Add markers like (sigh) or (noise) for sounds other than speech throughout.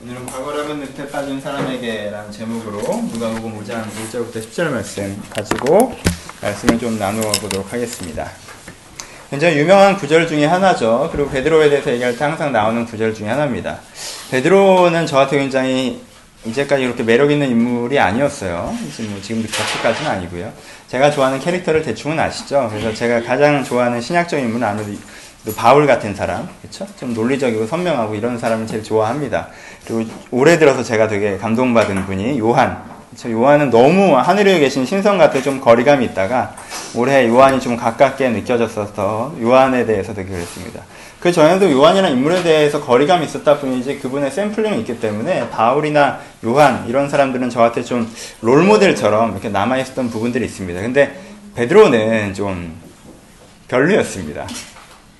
오늘은 과거라면 늪에 빠진 사람에게라는 제목으로 누가복음 5장 1절부터 10절 말씀 가지고 말씀을 좀 나누어 보도록 하겠습니다. 굉장히 유명한 구절 중에 하나죠. 그리고 베드로에 대해서 얘기할 때 항상 나오는 구절 중에 하나입니다. 베드로는 저한테 굉장히 이제까지 그렇게 매력 있는 인물이 아니었어요. 지금 뭐 지금도 그렇게까지는 아니고요. 제가 좋아하는 캐릭터를 대충은 아시죠? 그래서 제가 가장 좋아하는 신약적인 인물은 아무래도 바울 같은 사람, 그렇죠? 좀 논리적이고 선명하고 이런 사람을 제일 좋아합니다. 그리고 올해 들어서 제가 되게 감동받은 분이 요한. 요한은 너무 하늘에 계신 신성 같아 좀 거리감이 있다가 올해 요한이 좀 가깝게 느껴졌어서 요한에 대해서 되게 그랬습니다. 그 전에도 요한이라는 인물에 대해서 거리감이 있었다 뿐이지 그분의 샘플링이 있기 때문에 바울이나 요한 이런 사람들은 저한테 좀 롤모델처럼 이렇게 남아있었던 부분들이 있습니다. 근데 베드로는 좀 별로였습니다.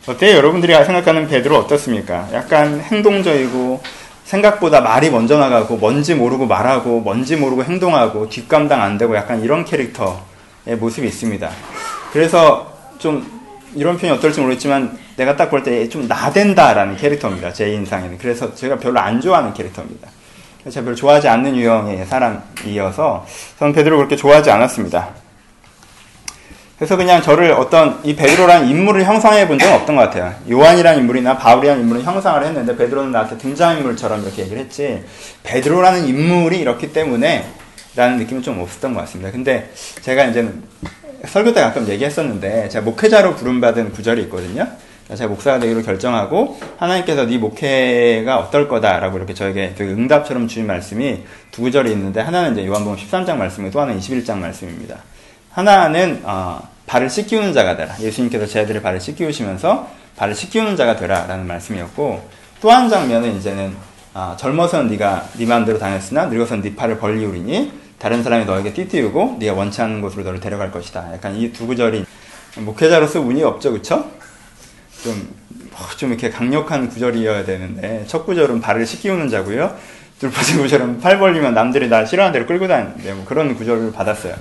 어때요? 여러분들이 생각하는 베드로 어떻습니까? 약간 행동적이고 생각보다 말이 먼저 나가고 뭔지 모르고 말하고 뭔지 모르고 행동하고 뒷감당 안 되고 약간 이런 캐릭터의 모습이 있습니다. 그래서 좀 이런 표현이 어떨지 모르겠지만 내가 딱 볼 때 좀 나댄다라는 캐릭터입니다. 제 인상에는. 그래서 제가 별로 안 좋아하는 캐릭터입니다. 제가 별로 좋아하지 않는 유형의 사람이어서 저는 베드로 그렇게 좋아하지 않았습니다. 그래서 그냥 저를 어떤 이 베드로라는 인물을 형상해 본 적은 없던 것 같아요. 요한이라는 인물이나 바울이라는 인물을 형상을 했는데 베드로는 나한테 등장인물처럼 이렇게 얘기를 했지 베드로라는 인물이 이렇기 때문에 라는 느낌은 좀 없었던 것 같습니다. 근데 제가 이제는 설교 때 가끔 얘기했었는데 제가 목회자로 부름받은 구절이 있거든요. 제가 목사가 되기로 결정하고 하나님께서 네 목회가 어떨 거다라고 이렇게 저에게 되게 응답처럼 주신 말씀이 두 구절이 있는데 하나는 이제 요한복음 13장 말씀이고 또 하나는 21장 말씀입니다. 하나는 어, 발을 씻기우는 자가 되라. 예수님께서 제 아들의 발을 씻기우시면서 발을 씻기우는 자가 되라라는 말씀이었고 또 한 장면은 이제는 어, 젊어서는 네가 네 마음대로 다녔으나 늙어서는 네 팔을 벌리우리니 다른 사람이 너에게 띠띠우고 네가 원치 않는 곳으로 너를 데려갈 것이다. 약간 이 두 구절이 목회자로서 운이 없죠, 그쵸? 좀, 뭐좀 이렇게 강력한 구절이어야 되는데 첫 구절은 발을 씻기우는 자고요. 두 번째 구절은 팔 벌리면 남들이 나 싫어하는 대로 끌고 다니는데 뭐 그런 구절을 받았어요.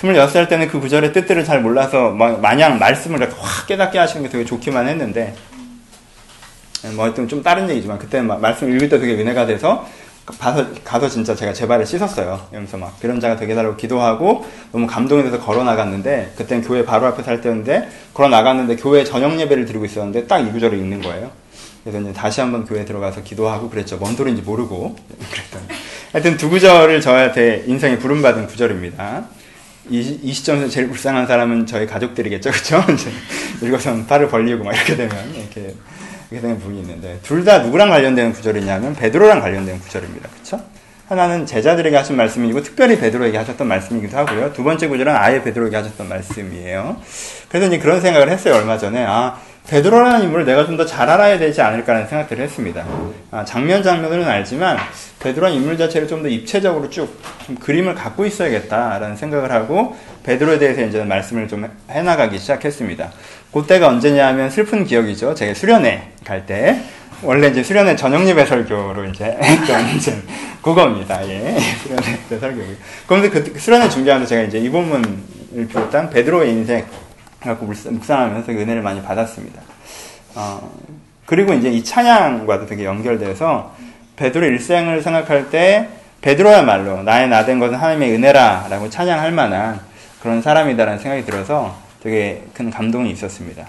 26살 때는 그 구절의 뜻들을 잘 몰라서 마냥 말씀을 이렇게 확 깨닫게 하시는 게 되게 좋기만 했는데 뭐 하여튼 좀 다른 얘기지만 그때 말씀 읽을 때 되게 은혜가 돼서 가서, 가서 진짜 제가 제 발을 씻었어요. 이러면서 막 그런 자가 되게 달라고 기도하고 너무 감동이 돼서 걸어 나갔는데 그때는 교회 바로 앞에 살 때였는데 걸어 나갔는데 교회 저녁 예배를 드리고 있었는데 딱 이 구절을 읽는 거예요. 그래서 이제 다시 한번 교회 들어가서 기도하고 그랬죠. 뭔 소리인지 모르고 (laughs) 그랬더니 하여튼 두 구절을 저한테 인생에 부름받은 구절입니다. 이, 이 시점에서 제일 불쌍한 사람은 저희 가족들이겠죠, 그렇죠? 읽어서 (laughs) 팔을 벌리고 막 이렇게 되면 이렇게 이렇게 되는 부분이 있는데 둘 다 누구랑 관련되는 구절이냐면 베드로랑 관련되는 구절입니다, 그렇죠? 하나는 제자들에게 하신 말씀이고 특별히 베드로에게 하셨던 말씀이기도 하고요. 두 번째 구절은 아예 베드로에게 하셨던 말씀이에요. 그래서 이제 그런 생각을 했어요 얼마 전에 아 베드로라는 인물을 내가 좀 더 잘 알아야 되지 않을까라는 생각들을 했습니다. 아, 장면 장면으로는 알지만 베드로라는 인물 자체를 좀 더 입체적으로 쭉 좀 그림을 갖고 있어야겠다라는 생각을 하고 베드로에 대해서 이제 말씀을 좀 해나가기 시작했습니다. 그때가 언제냐 하면 슬픈 기억이죠. 제가 수련회 갈 때 원래 이제 수련회 예배 설교로 이제 (laughs) 했던 이제 그겁니다. 예. (laughs) 수련회 때 설교. 그런데 그 수련회 준비하면서 제가 이제 이 본문을 비롯한 베드로의 인생 갖고 묵상하면서 은혜를 많이 받았습니다. 어, 그리고 이제 이 찬양과도 되게 연결돼서 베드로의 일생을 생각할 때 베드로야말로 나의 나된 것은 하나님의 은혜라라고 찬양할 만한 그런 사람이다라는 생각이 들어서 되게 큰 감동이 있었습니다.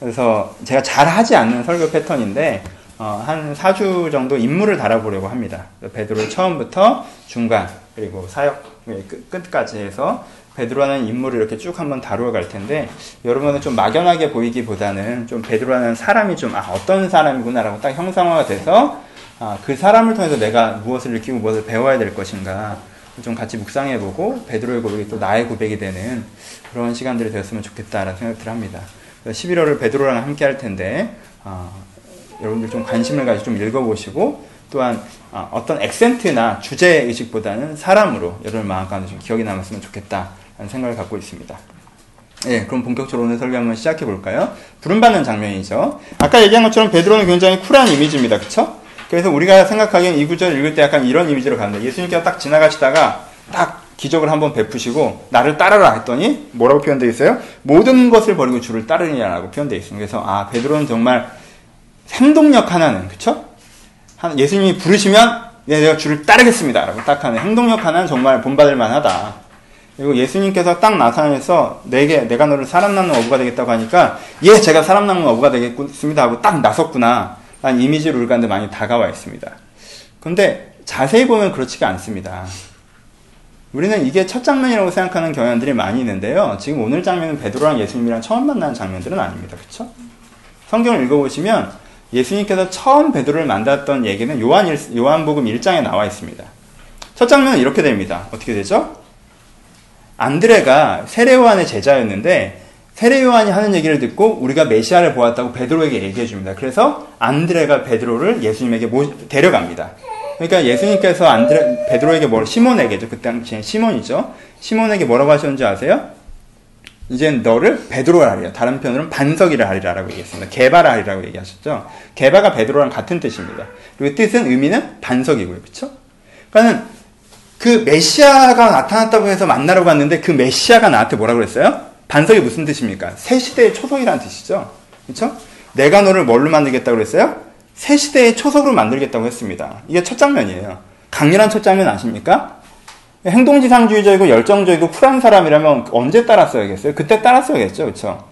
그래서 제가 잘 하지 않는 설교 패턴인데 어, 한 4주 정도 인물을 달아보려고 합니다. 베드로의 처음부터 중간 그리고 사역 끝까지 해서 베드로라는 인물을 이렇게 쭉 한번 다루어 갈 텐데 여러분은 좀 막연하게 보이기보다는 좀 베드로라는 사람이 좀 아, 어떤 사람이구나라고 딱 형상화가 돼서 아, 그 사람을 통해서 내가 무엇을 느끼고 무엇을 배워야 될 것인가 좀 같이 묵상해보고 베드로의 고백이 또 나의 고백이 되는 그런 시간들이 되었으면 좋겠다라는 생각들을 합니다. 11월을 베드로랑 함께 할 텐데 어, 여러분들 좀 관심을 가지고 좀 읽어보시고 또한 어, 어떤 액센트나 주제 의식보다는 사람으로 여러분 마음 가운데 좀 기억이 남았으면 좋겠다라는 생각을 갖고 있습니다. 예, 그럼 본격적으로 오늘 설교 한번 시작해 볼까요? 부름받는 장면이죠. 아까 얘기한 것처럼 베드로는 굉장히 쿨한 이미지입니다. 그쵸? 그래서 우리가 생각하기엔 이 구절 읽을 때 약간 이런 이미지로 가는데 예수님께서 딱 지나가시다가 딱 기적을 한번 베푸시고 나를 따르라 했더니 뭐라고 표현되어 있어요? 모든 것을 버리고 주를 따르니라고 표현되어 있습니다. 그래서 아 베드로는 정말 행동력 하나는 그쵸? 예수님이 부르시면 네, 내가 주를 따르겠습니다. 라고 딱 하는 행동력 하나는 정말 본받을 만하다. 그리고 예수님께서 딱 나타나서 내게 내가 너를 사람 낳는 어부가 되겠다고 하니까 예 제가 사람 낳는 어부가 되겠습니다 하고 딱 나섰구나 라는 이미지로 우리가 많이 다가와 있습니다. 그런데 자세히 보면 그렇지가 않습니다. 우리는 이게 첫 장면이라고 생각하는 경향들이 많이 있는데요. 지금 오늘 장면은 베드로랑 예수님이랑 처음 만나는 장면들은 아닙니다. 그렇죠? 성경을 읽어보시면 예수님께서 처음 베드로를 만났던 얘기는 요한 일, 요한복음 1장에 나와 있습니다. 첫 장면은 이렇게 됩니다. 어떻게 되죠? 안드레가 세례요한의 제자였는데 세례요한이 하는 얘기를 듣고 우리가 메시아를 보았다고 베드로에게 얘기해 줍니다. 그래서 안드레가 베드로를 예수님에게 모, 데려갑니다. 그러니까 예수님께서 안드레 베드로에게 뭐 시몬에게죠. 그때 당시에 시몬이죠. 시몬에게 뭐라고 하셨는지 아세요? 이제 너를 베드로라 하리라. 다른 편으로는 반석이라 하리라라고 얘기했습니다. 개바라 하리라고 얘기하셨죠. 개바가 베드로랑 같은 뜻입니다. 그리고 뜻은 의미는 반석이고요. 그렇죠? 그러니까는 그 메시아가 나타났다고 해서 만나러 갔는데 그 메시아가 나한테 뭐라 그랬어요? 반석이 무슨 뜻입니까? 새 시대의 초석이라는 뜻이죠. 그렇죠? 내가 너를 뭘로 만들겠다고 그랬어요? 새 시대의 초석으로 만들겠다고 했습니다. 이게 첫 장면이에요. 강렬한 첫 장면 아십니까? 행동지상주의적이고 열정적이고 쿨한 사람이라면 언제 따랐어야겠어요? 그때 따랐어야겠죠. 그렇죠?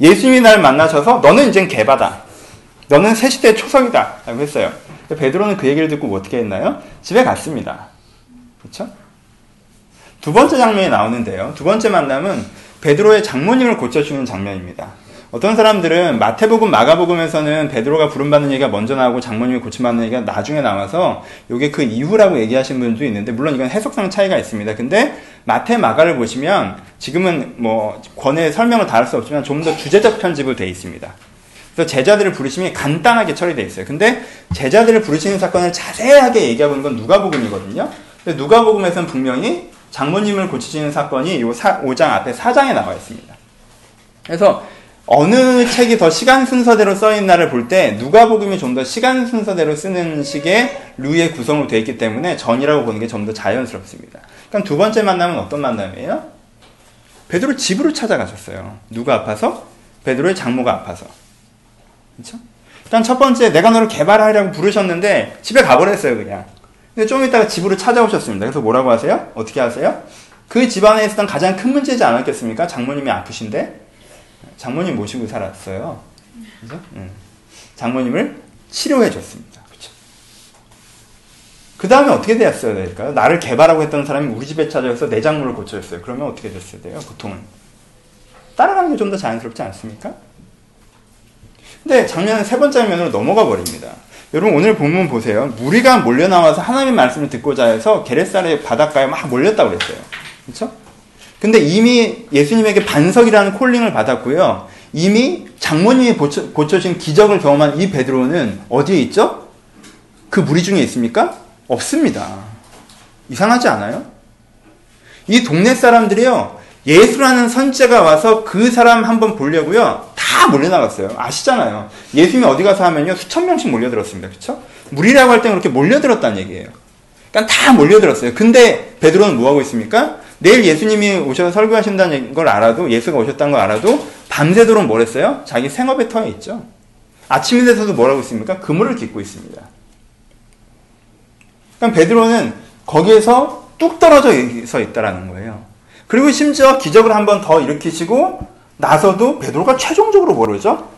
예수님이 날 만나셔서 너는 이젠 개바다. 너는 새 시대의 초석이다. 라고 했어요. 베드로는 그 얘기를 듣고 뭐 어떻게 했나요? 집에 갔습니다. 그렇죠? 두 번째 장면이 나오는데요. 두 번째 만남은 베드로의 장모님을 고쳐주는 장면입니다. 어떤 사람들은 마태복음, 마가복음에서는 베드로가 부름받는 얘기가 먼저 나오고 장모님이 고침받는 얘기가 나중에 나와서 이게 그 이후라고 얘기하시는 분도 있는데 물론 이건 해석상 차이가 있습니다. 근데 마태, 마가를 보시면 지금은 뭐 권의 설명을 다 할 수 없지만 좀 더 주제적 편집으로 되어 있습니다. 그래서 제자들을 부르시면 간단하게 처리되어 있어요. 근데 제자들을 부르시는 사건을 자세하게 얘기하고 있는 건 누가복음이거든요. 누가복음에서는 분명히 장모님을 고치시는 사건이 요 5장 앞에 4장에 나와 있습니다. 그래서 어느 책이 더 시간 순서대로 써 있나를 볼 때 누가복음이 좀 더 시간 순서대로 쓰는 식의 루의 구성으로 되어 있기 때문에 전이라고 보는 게 좀 더 자연스럽습니다. 그럼 두 번째 만남은 어떤 만남이에요? 베드로 집으로 찾아가셨어요. 누가 아파서? 베드로의 장모가 아파서. 그렇죠? 일단 첫 번째 내가 너를 개발하려고 부르셨는데 집에 가버렸어요 그냥. 근데 좀 이따가 집으로 찾아오셨습니다. 그래서 뭐라고 하세요? 어떻게 하세요? 그 집안에 있었던 가장 큰 문제지 않았겠습니까? 장모님이 아프신데 장모님 모시고 살았어요. 그죠? 응. 장모님을 치료해 줬습니다. 그 다음에 어떻게 되었어야 될까요? 나를 개발하고 했던 사람이 우리 집에 찾아와서 내 장모를 고쳐줬어요. 그러면 어떻게 됐어야 돼요? 보통은 따라가는 게 좀 더 자연스럽지 않습니까? 근데 장면은 세 번째 장면으로 넘어가 버립니다. 여러분 오늘 본문 보세요. 무리가 몰려 나와서 하나님의 말씀을 듣고자 해서 게레사의 바닷가에 막 몰렸다고 그랬어요. 그렇죠? 근데 이미 예수님에게 반석이라는 콜링을 받았고요. 이미 장모님이 고쳐, 고쳐 진 기적을 경험한 이 베드로는 어디에 있죠? 그 무리 중에 있습니까? 없습니다. 이상하지 않아요? 이 동네 사람들이요. 예수라는 선지자가 와서 그 사람 한번 보려고요. 다 몰려나갔어요. 아시잖아요. 예수님이 어디 가서 하면요. 수천 명씩 몰려들었습니다. 그쵸? 무리라고 할 때는 그렇게 몰려들었다는 얘기예요. 그러니까 다 몰려들었어요. 근데 베드로는 뭐 하고 있습니까? 내일 예수님이 오셔서 설교하신다는 걸 알아도 예수가 오셨다는 걸 알아도 밤새도록 뭘 했어요? 자기 생업에 터에 있죠. 아침이 돼서도 뭐라고 있습니까? 그물을 깃고 있습니다. 그러니까 베드로는 거기에서 뚝 떨어져 서 있다라는 거예요. 그리고 심지어 기적을 한 번 더 일으키시고 나서도 베드로가 최종적으로 뭐르죠?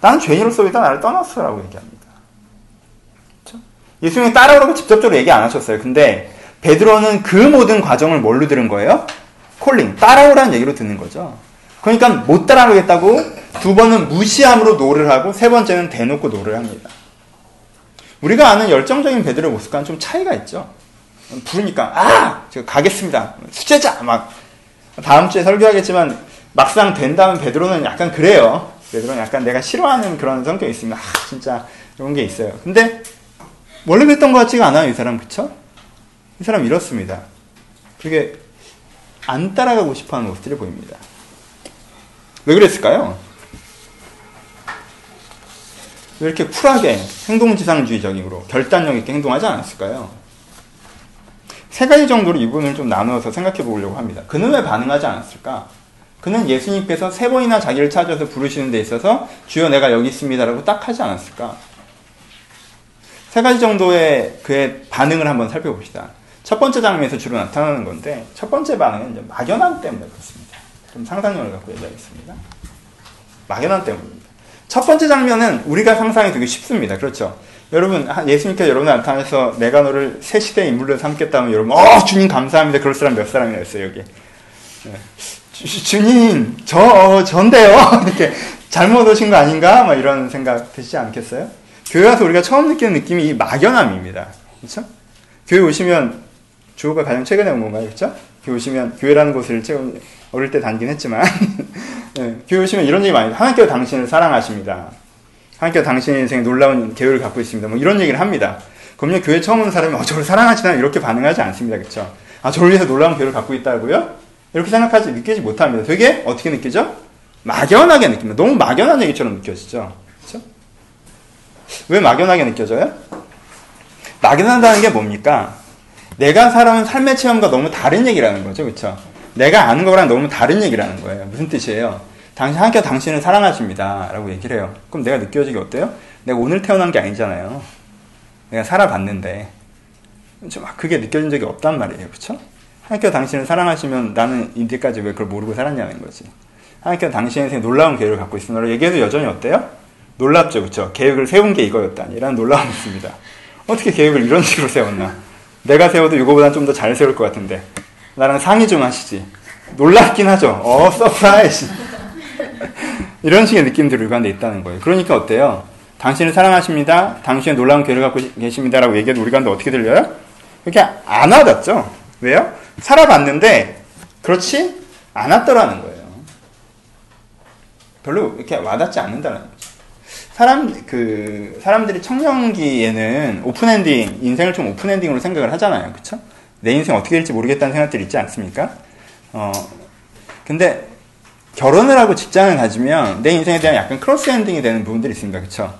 나는 죄인으로서 일단 나를 떠났어라고 얘기합니다. 그렇죠? 예수님이 따라오라고 직접적으로 얘기 안 하셨어요. 근데 베드로는 그 모든 과정을 뭘로 들은 거예요? 콜링, 따라오라는 얘기로 듣는 거죠. 그러니까 못 따라가겠다고 두 번은 무시함으로 no를 하고 세 번째는 대놓고 no를 합니다. 우리가 아는 열정적인 베드로의 모습과는 좀 차이가 있죠. 부르니까 아, 제가 가겠습니다. 수제자 막 다음 주에 설교하겠지만 막상 된다면 베드로는 약간 그래요. 베드로는 약간 내가 싫어하는 그런 성격이 있습니다. 아, 진짜 이런 게 있어요. 근데 원래 그랬던 것 같지가 않아요, 이 사람 그쵸? 이 사람 이렇습니다. 그게 안 따라가고 싶어하는 모습들이 보입니다. 왜 그랬을까요? 왜 이렇게 쿨하게 행동지상주의적으로 결단력 있게 행동하지 않았을까요? 세 가지 정도로 이 부분을 좀 나누어서 생각해 보려고 합니다. 그는 왜 반응하지 않았을까? 그는 예수님께서 세 번이나 자기를 찾아서 부르시는 데 있어서 주여 내가 여기 있습니다라고 딱 하지 않았을까? 세 가지 정도의 그의 반응을 한번 살펴봅시다. 첫 번째 장면에서 주로 나타나는 건데 첫 번째 반응은 막연함 때문에 그렇습니다. 좀 상상력을 갖고 얘기하겠습니다. 막연함 때문입니다. 첫 번째 장면은 우리가 상상이 되게 쉽습니다. 그렇죠? 여러분 예수님께서 여러분 나타나서 내가 너를 새 시대의 인물로 삼겠다면 여러분 어 주님 감사합니다. 그럴 사람 몇 사람이나 있어요 여기. 네. 주, 님 저, 전데요. (laughs) 이렇게 잘못 오신 거 아닌가? 막 이런 생각 드시지 않겠어요? 교회 와서 우리가 처음 느끼는 느낌이 이 막연함입니다. 그렇죠? 교회 오시면 주호가 가장 최근에 온 건가요? 그렇죠? 교회 오시면 교회라는 곳을 어릴 때 다니긴 했지만 (laughs) 네, 교회 오시면 이런 얘기 많이. 하나님께서 당신을 사랑하십니다. 하나님께서 당신의 인생에 놀라운 계획을 갖고 있습니다. 뭐 이런 얘기를 합니다. 그럼요 교회 처음 온 사람이 어 저를 사랑하시나 이렇게 반응하지 않습니다. 그렇죠? 아 저를 위해서 놀라운 계획을 갖고 있다고요? 이렇게 생각하지 느끼지 못합니다. 되게 어떻게 느끼죠? 막연하게 느낍니다. 너무 막연한 얘기처럼 느껴지죠. 그렇죠? 왜 막연하게 느껴져요? 막연하다는 게 뭡니까? 내가 살아온 삶의 체험과 너무 다른 얘기라는 거죠. 그렇죠? 내가 아는 거랑 너무 다른 얘기라는 거예요. 무슨 뜻이에요? 당신 하나님 당신을 사랑하십니다. 라고 얘기를 해요. 그럼 내가 느껴지기 어때요? 내가 오늘 태어난 게 아니잖아요. 내가 살아봤는데 좀 그게 느껴진 적이 없단 말이에요. 그렇죠? 하나님께서 당신을 사랑하시면 나는 이때까지 왜 그걸 모르고 살았냐는 거지. 하나님께서 당신의 인생에 놀라운 계획을 갖고 있으므로 얘기해도 여전히 어때요? 놀랍죠, 그렇죠? 계획을 세운 게 이거였다니. 라는 놀라움이 있습니다. 어떻게 계획을 이런 식으로 세웠나? 내가 세워도 이거보다 좀더 잘 세울 것 같은데. 나랑 상의 좀 하시지. 놀랍긴 하죠. 어, surprise. (laughs) 이런 식의 느낌들이 일관돼 있다는 거예요. 그러니까 어때요? 당신을 사랑하십니다. 당신의 놀라운 계획을 갖고 계십니다라고 얘기해도 우리 가운데 어떻게 들려요? 그렇게 안 와닿죠? 왜요? 살아봤는데 그렇지 않았더라는 거예요. 별로 이렇게 와닿지 않는다는 거죠. 사람 그 사람들이 청년기에는 open ending 인생을 좀 open ending으로 생각을 하잖아요, 그렇죠? 내 인생 어떻게 될지 모르겠다는 생각들이 있지 않습니까? 어 근데 결혼을 하고 직장을 가지면 내 인생에 대한 약간 close ending이 되는 부분들이 있습니다, 그렇죠?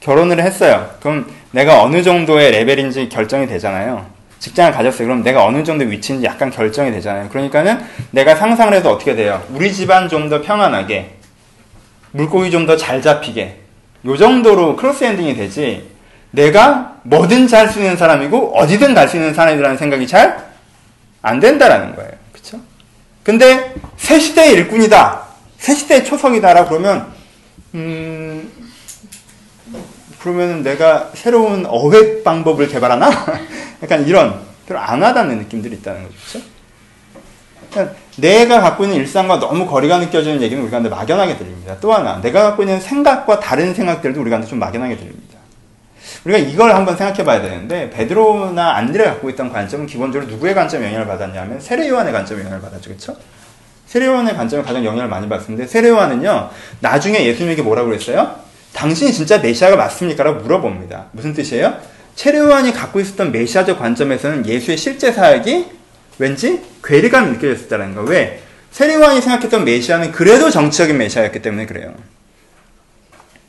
결혼을 했어요. 그럼 내가 어느 정도의 레벨인지 결정이 되잖아요. 직장을 가졌어요. 그럼 내가 어느 정도 위치인지 약간 결정이 되잖아요. 그러니까는 내가 상상을 해도 어떻게 돼요? 우리 집안 좀 더 평안하게, 물고기 좀 더 잘 잡히게, 요 정도로 close ending이 되지, 내가 뭐든지 할수 있는 사람이고, 어디든 갈 수 있는 사람이라는 생각이 잘 안 된다라는 거예요. 근데, 새 시대의 일꾼이다. 새 시대의 초석이다라고 그러면, 음, 그러면 내가 새로운 어획 방법을 개발하나? (laughs) 약간 이런 별로 안 와닿는 느낌들이 있다는 거죠. 그러니까 내가 갖고 있는 일상과 너무 거리가 느껴지는 얘기는 우리가 막연하게 들립니다. 또 하나, 내가 갖고 있는 생각과 다른 생각들도 우리가 좀 막연하게 들립니다. 우리가 이걸 한번 생각해 봐야 되는데, 베드로나 안드레가 갖고 있던 관점은 기본적으로 누구의 관점에 영향을 받았냐면, 세례요한의 관점에 영향을 받았죠. 그쵸? 세례요한의 관점에 가장 영향을 많이 받았는데, 세례요한은요, 나중에 예수님에게 뭐라고 그랬어요? 당신이 진짜 메시아가 맞습니까? 라고 물어봅니다. 무슨 뜻이에요? 체류원이 갖고 있었던 메시아적 관점에서는 예수의 실제 사역이 왠지 괴리감이 느껴졌다는 거. 왜? 세례요한이 생각했던 메시아는 그래도 정치적인 메시아였기 때문에 그래요.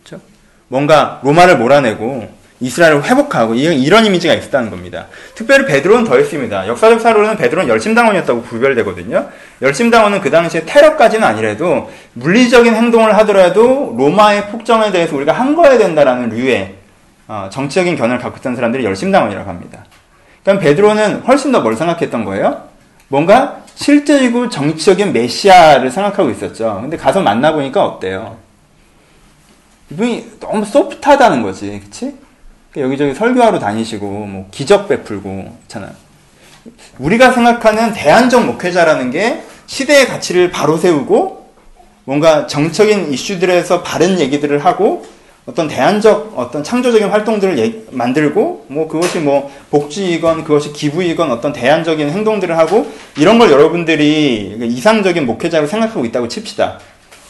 그렇죠? 뭔가 로마를 몰아내고 이스라엘을 회복하고 이런 이미지가 있었다는 겁니다. 특별히 베드로는 더 있습니다. 역사적 사료로는 베드로는 열심당원이었다고 구별되거든요. 열심당원은 그 당시에 테러까지는 아니라도 물리적인 행동을 하더라도 로마의 폭정에 대해서 우리가 항거해야 된다라는 류의 어, 정치적인 견해를 갖고 있던 사람들이 열심당원이라고 합니다. 그럼 베드로는 훨씬 더 뭘 생각했던 거예요? 뭔가 실제이고 정치적인 메시아를 생각하고 있었죠. 근데 가서 만나보니까 어때요? 이분이 너무 소프트하다는 거지, 그치? 여기저기 설교하러 다니시고 뭐 기적 베풀고 있잖아요. 우리가 생각하는 대안적 목회자라는 게 시대의 가치를 바로 세우고 뭔가 정적인 이슈들에서 바른 얘기들을 하고 어떤 대안적 어떤 창조적인 활동들을 예, 만들고 뭐 그것이 뭐 복지이건 그것이 기부이건 어떤 대안적인 행동들을 하고 이런 걸 여러분들이 이상적인 목회자로 생각하고 있다고 칩시다.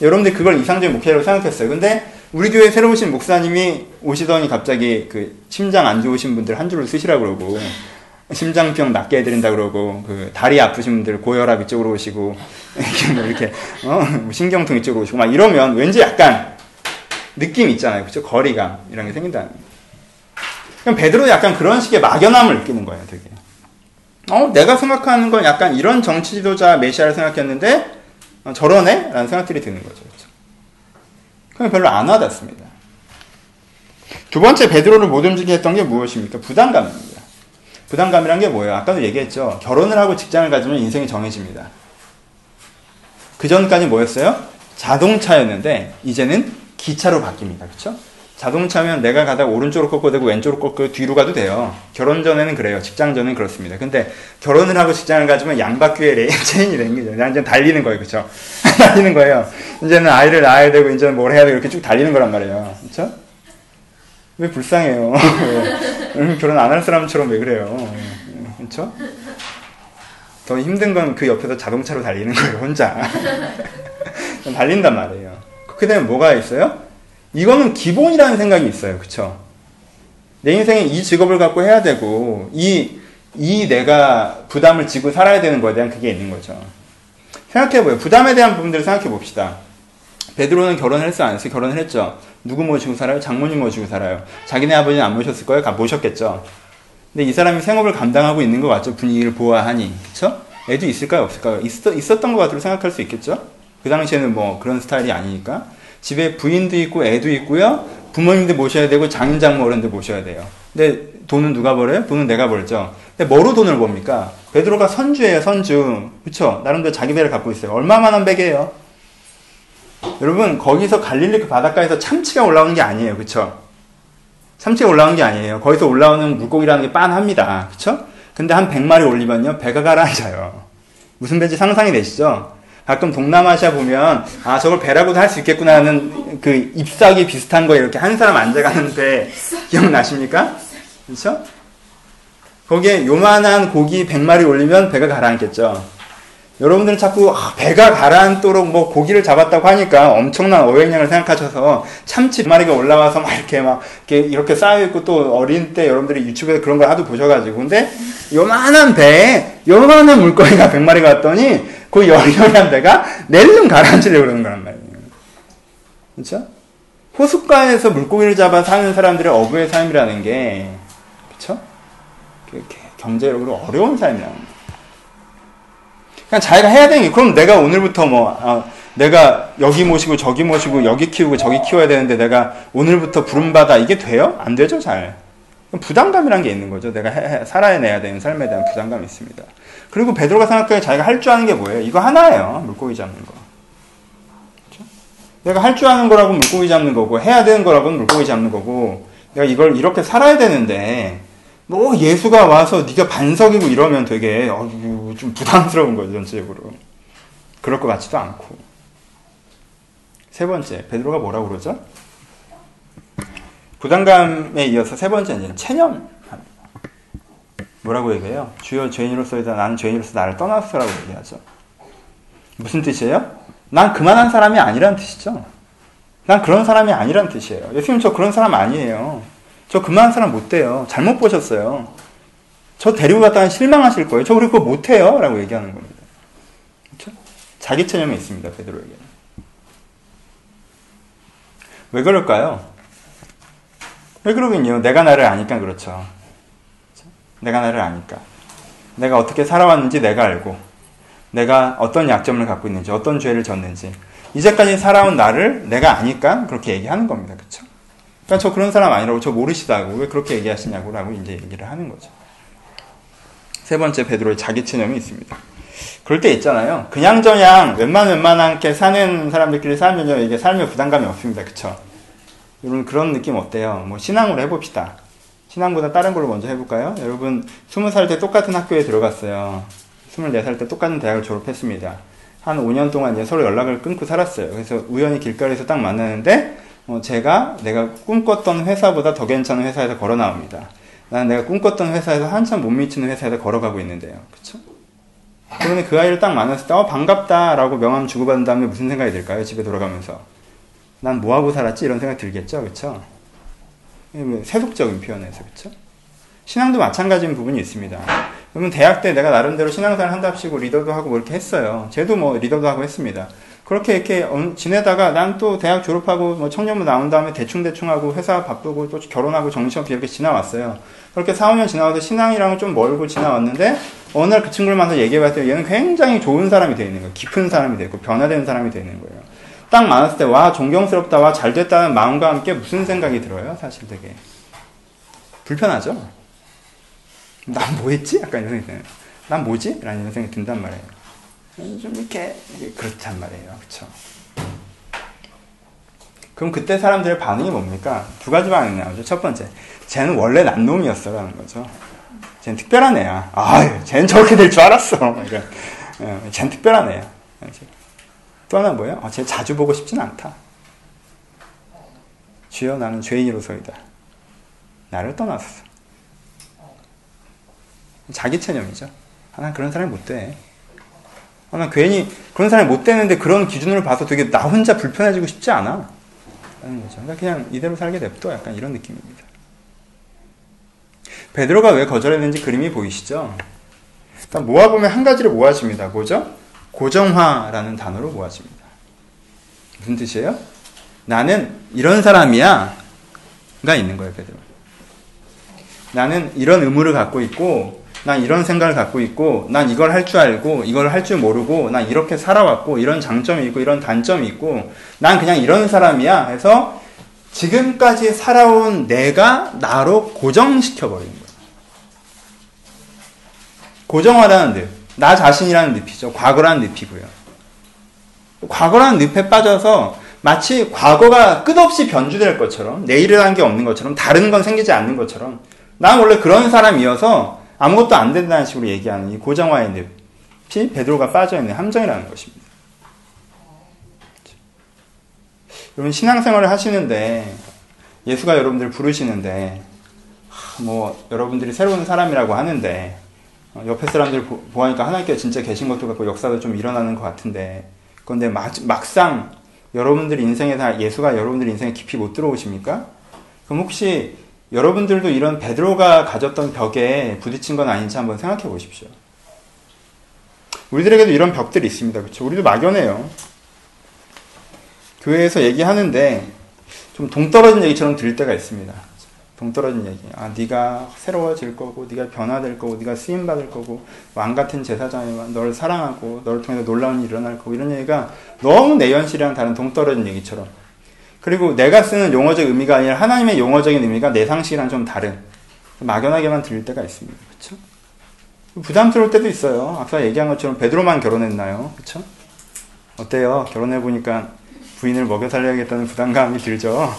여러분들이 그걸 이상적인 목회자로 생각했어요. 근데 우리 교회 새로 오신 목사님이 오시더니 갑자기 그 심장 안 좋으신 분들 한 줄을 쓰시라 그러고 심장병 낫게 해드린다 그러고 그 다리 아프신 분들 고혈압 이쪽으로 오시고 (laughs) 이렇게 어뭐 신경통 이쪽으로 오시고 막 이러면 왠지 약간 느낌 있잖아요, 그렇죠? 거리감 이런 게 생긴다는. 그럼 베드로 약간 그런 식의 막연함을 느끼는 거예요, 되게. 어, 내가 생각하는 건 약간 이런 정치 지도자 메시아를 생각했는데 어, 저러네? 라는 생각들이 드는 거죠. 그럼 별로 안 와닿습니다. 두 번째 베드로를 못 움직이게 했던 게 무엇입니까? 부담감입니다. 부담감이란 게 뭐예요? 아까도 얘기했죠. 결혼을 하고 직장을 가지면 인생이 정해집니다. 그 전까지 뭐였어요? 자동차였는데 이제는 기차로 바뀝니다. 그렇죠? 자동차면 내가 가다가 오른쪽으로 꺾어도 되고 왼쪽으로 꺾고 뒤로 가도 돼요. 결혼 전에는 그래요. 직장 전에는 그렇습니다. 근데 결혼을 하고 직장을 가지면 양바퀴에 레인 (laughs) 체인이 되는 거죠. 완전 달리는 거예요. 그렇죠? (laughs) 달리는 거예요. 이제는 아이를 낳아야 되고 이제는 뭘 해야 되고 이렇게 쭉 달리는 거란 말이에요. 그렇죠? 왜 불쌍해요? (laughs) 왜? 결혼 안 할 사람처럼 왜 그래요? 그렇죠? 더 힘든 건 그 옆에서 자동차로 달리는 거예요. 혼자 달린단 말이에요. 그렇게 되면 뭐가 있어요? 이거는 기본이라는 생각이 있어요. 그쵸? 내 인생에 이 직업을 갖고 해야 되고, 이, 이 내가 부담을 지고 살아야 되는 거에 대한 그게 있는 거죠. 생각해보요. 부담에 대한 부분들을 생각해 봅시다. 베드로는 결혼을 했어, 안 했어? 결혼을 했죠. 누구 모시고 살아요? 장모님 모시고 살아요. 자기네 아버지는 안 모셨을 거예요? 모셨겠죠. 근데 이 사람이 생업을 감당하고 있는 것 같죠? 분위기를 보아하니. 그쵸? 애도 있을까요? 없을까요? 있, 있었던 것 같다고 생각할 수 있겠죠? 그 당시에는 뭐 그런 스타일이 아니니까. 집에 부인도 있고 애도 있고요. 부모님도 모셔야 되고 장인 장모 어른도 모셔야 돼요. 근데 돈은 누가 벌어요? 돈은 내가 벌죠. 근데 뭐로 돈을 법니까? 베드로가 선주예요, 선주. 그쵸? 나름대로 자기 배를 갖고 있어요. 얼마만한 배게요? 여러분, 거기서 갈릴리 그 바닷가에서 참치가 올라오는 게 아니에요. 그쵸? 참치가 올라오는 게 아니에요. 거기서 올라오는 물고기라는 게 빤합니다. 그쵸? 근데 한 100마리 올리면요, 배가 가라앉아요. 무슨 배인지 상상이 되시죠? 가끔 동남아시아 보면 아 저걸 배라고도 할 수 있겠구나 하는 그 잎사귀 비슷한 거 이렇게 한 사람 앉아가는 배 기억나십니까? 그렇죠? 거기에 요만한 고기 100마리 올리면 배가 가라앉겠죠. 여러분들은 자꾸 아, 배가 가라앉도록 뭐 고기를 잡았다고 하니까 엄청난 어획량을 생각하셔서 참치 마리가 올라와서 막 이렇게 막 이렇게, 이렇게 쌓여 있고 또 어린 때 여러분들이 유튜브에 그런 걸 하도 보셔가지고 근데 요만한 배에 요만한 물고기가 100마리가 왔더니 그 열렬한 배가 낼름 가라앉으려고 그러는 거란 말이에요. 그렇죠? 호숫가에서 물고기를 잡아 사는 사람들의 어부의 삶이라는 게 그렇죠? 경제적으로 어려운 삶이라는 거예요. 그냥 자기가 해야 게 그럼 내가 오늘부터 뭐 어, 내가 여기 모시고 저기 모시고 여기 키우고 저기 키워야 되는데 내가 오늘부터 부름받아 이게 돼요? 안 되죠 잘. 부담감이란 게 있는 거죠. 내가 해, 해, 살아내야 되는 삶에 대한 부담감이 있습니다. 그리고 베드로가 생각하기에 자기가 할 줄 아는 게 뭐예요? 이거 하나예요. 물고기 잡는 거. 그렇죠? 내가 할 줄 아는 거라고 물고기 잡는 거고 해야 되는 거라고 물고기 잡는 거고 내가 이걸 이렇게 살아야 되는데 뭐 예수가 와서 네가 반석이고 이러면 되게 어휴, 좀 부담스러운 거죠 전체적으로 그럴 것 같지도 않고 세 번째 베드로가 뭐라고 그러죠? 부담감에 이어서 세 번째는 체념 뭐라고 얘기해요? 주여 죄인으로서이다 나는 죄인으로서 나를 떠났어라고 얘기하죠. 무슨 뜻이에요? 난 그만한 사람이 아니라는 뜻이죠. 난 그런 사람이 아니라는 뜻이에요. 예수님 저 그런 사람 아니에요. 저 그만한 사람 못 돼요. 잘못 보셨어요. 저 데리고 갔다가 실망하실 거예요. 저 그리고 못 해요. 라고 얘기하는 겁니다. 그렇죠? 자기 체념이 있습니다. 베드로에게는. 왜 그럴까요? 왜 그러긴요. 내가 나를 아니까 그렇죠. 내가 나를 아니까. 내가 어떻게 살아왔는지 내가 알고, 내가 어떤 약점을 갖고 있는지, 어떤 죄를 졌는지, 이제까지 살아온 나를 내가 아니까 그렇게 얘기하는 겁니다. 그쵸? 그러니까 저 그런 사람 아니라고, 저 모르시다고, 왜 그렇게 얘기하시냐고, 라고 이제 얘기를 하는 거죠. 세 번째 베드로의 자기 체념이 있습니다. 그럴 때 있잖아요. 그냥저냥 웬만 웬만하게 사는 사람들끼리 살면 이게 삶에 부담감이 없습니다. 그쵸? 이런 그런 느낌 어때요? 뭐 신앙으로 해봅시다. 신앙보다 다른 걸로 먼저 해볼까요? 여러분, 20살 때 똑같은 학교에 들어갔어요. 24살 때 똑같은 대학을 졸업했습니다. 한 5년 동안 이제 서로 연락을 끊고 살았어요. 그래서 우연히 길거리에서 딱 만나는데, 어, 제가 내가 꿈꿨던 회사보다 더 괜찮은 회사에서 걸어 나옵니다. 나는 내가 꿈꿨던 회사에서 한참 못 미치는 회사에서 걸어가고 있는데요. 그쵸? 그러면 그 아이를 딱 만났을 때, 어, 반갑다 라고 명함 주고받은 다음에 무슨 생각이 들까요? 집에 돌아가면서. 난 뭐하고 살았지? 이런 생각 들겠죠? 그쵸? 뭐 세속적인 표현에서 그렇죠? 신앙도 마찬가지인 부분이 있습니다. 그러면 대학 때 내가 나름대로 신앙생활 한답시고 리더도 하고 뭐 이렇게 했어요. 쟤도 뭐 리더도 하고 했습니다. 그렇게 이렇게 지내다가 난 또 대학 졸업하고 뭐 청년부 나온 다음에 대충대충 하고 회사 바쁘고 또 결혼하고 정신없이 이렇게 지나왔어요. 그렇게 4, 5년 지나와서 신앙이랑은 좀 멀고 지나왔는데 어느 날 그 친구를 만나서 얘기해봤더니 얘는 굉장히 좋은 사람이 되어 있는 거예요. 깊은 사람이 되고 변화된 사람이 되는 거예요. 딱 만났을 때, 와, 존경스럽다, 와, 잘 됐다는 마음과 함께 무슨 생각이 들어요? 사실 되게. 불편하죠? 난 뭐했지? 약간 이런 생각이 드는 난 뭐지? 라는 생각이 든단 말이에요. 좀 이렇게, 그렇단 말이에요. 그쵸? 그럼 그때 사람들의 반응이 뭡니까? 두 가지 반응이 나오죠. 첫 번째, 쟤는 원래 난 놈이었어. 라는 거죠. 쟤는 특별한 애야. 아, 쟤는 저렇게 될 줄 알았어. 그러니까, 쟤는 특별한 애야. 또 하나 뭐예요? 어, 쟤 자주 보고 싶진 않다. 주여 나는 죄인으로서이다. 나를 떠났어. 자기 체념이죠. 아, 난 그런 사람이 못 돼. 아, 난 괜히 그런 사람이 못 되는데 그런 기준으로 봐서 되게 나 혼자 불편해지고 싶지 않아. 라는 거죠. 그러니까 그냥 이대로 살게 냅둬. 약간 이런 느낌입니다. 베드로가 왜 거절했는지 그림이 보이시죠? 일단 모아보면 한 가지를 모아집니다. 뭐죠? 고정화라는 단어로 모아집니다. 무슨 뜻이에요? 나는 이런 사람이야. 가 있는 거예요, 베드로. 나는 이런 의무를 갖고 있고, 난 이런 생각을 갖고 있고, 난 이걸 할 줄 알고, 이걸 할 줄 모르고, 난 이렇게 살아왔고, 이런 장점이 있고, 이런 단점이 있고, 난 그냥 이런 사람이야. 해서 지금까지 살아온 내가 나로 고정시켜버리는 거예요. 고정화라는 듯. 나 자신이라는 늪이죠. 과거라는 늪이고요. 과거라는 늪에 빠져서 마치 과거가 끝없이 변주될 것처럼 내일이라는 게 없는 것처럼 다른 건 생기지 않는 것처럼 난 원래 그런 사람이어서 아무것도 안 된다는 식으로 얘기하는 이 고정화의 늪이 베드로가 빠져있는 함정이라는 것입니다. 여러분 신앙생활을 하시는데 예수가 여러분들 부르시는데 뭐 여러분들이 새로운 사람이라고 하는데 어, 옆에 사람들 보니까 하나님께 진짜 계신 것도 같고 역사도 좀 일어나는 것 같은데 그런데 막, 막상 여러분들 인생에 예수가 여러분들 인생에 깊이 못 들어오십니까? 그럼 혹시 여러분들도 이런 베드로가 가졌던 벽에 부딪힌 건 아닌지 한번 생각해 보십시오. 우리들에게도 이런 벽들이 있습니다. 그렇죠? 우리도 막연해요. 교회에서 얘기하는데 좀 동떨어진 얘기처럼 들릴 때가 있습니다. 동떨어진 얘기. 아, 네가 새로워질 거고, 네가 변화될 거고, 네가 쓰임 받을 거고, 왕 같은 제사장이 너를 사랑하고, 너를 통해서 놀라운 일이 일어날 거고 이런 얘기가 너무 내 현실이랑 다른 동떨어진 얘기처럼. 그리고 내가 쓰는 용어적 의미가 아니라 하나님의 용어적인 의미가 내 상식이랑 좀 다른 막연하게만 들릴 때가 있습니다. 그렇죠? 부담스러울 때도 있어요. 아까 얘기한 것처럼 베드로만 결혼했나요? 그렇죠? 어때요? 결혼해 보니까 부인을 먹여 살려야겠다는 부담감이 들죠.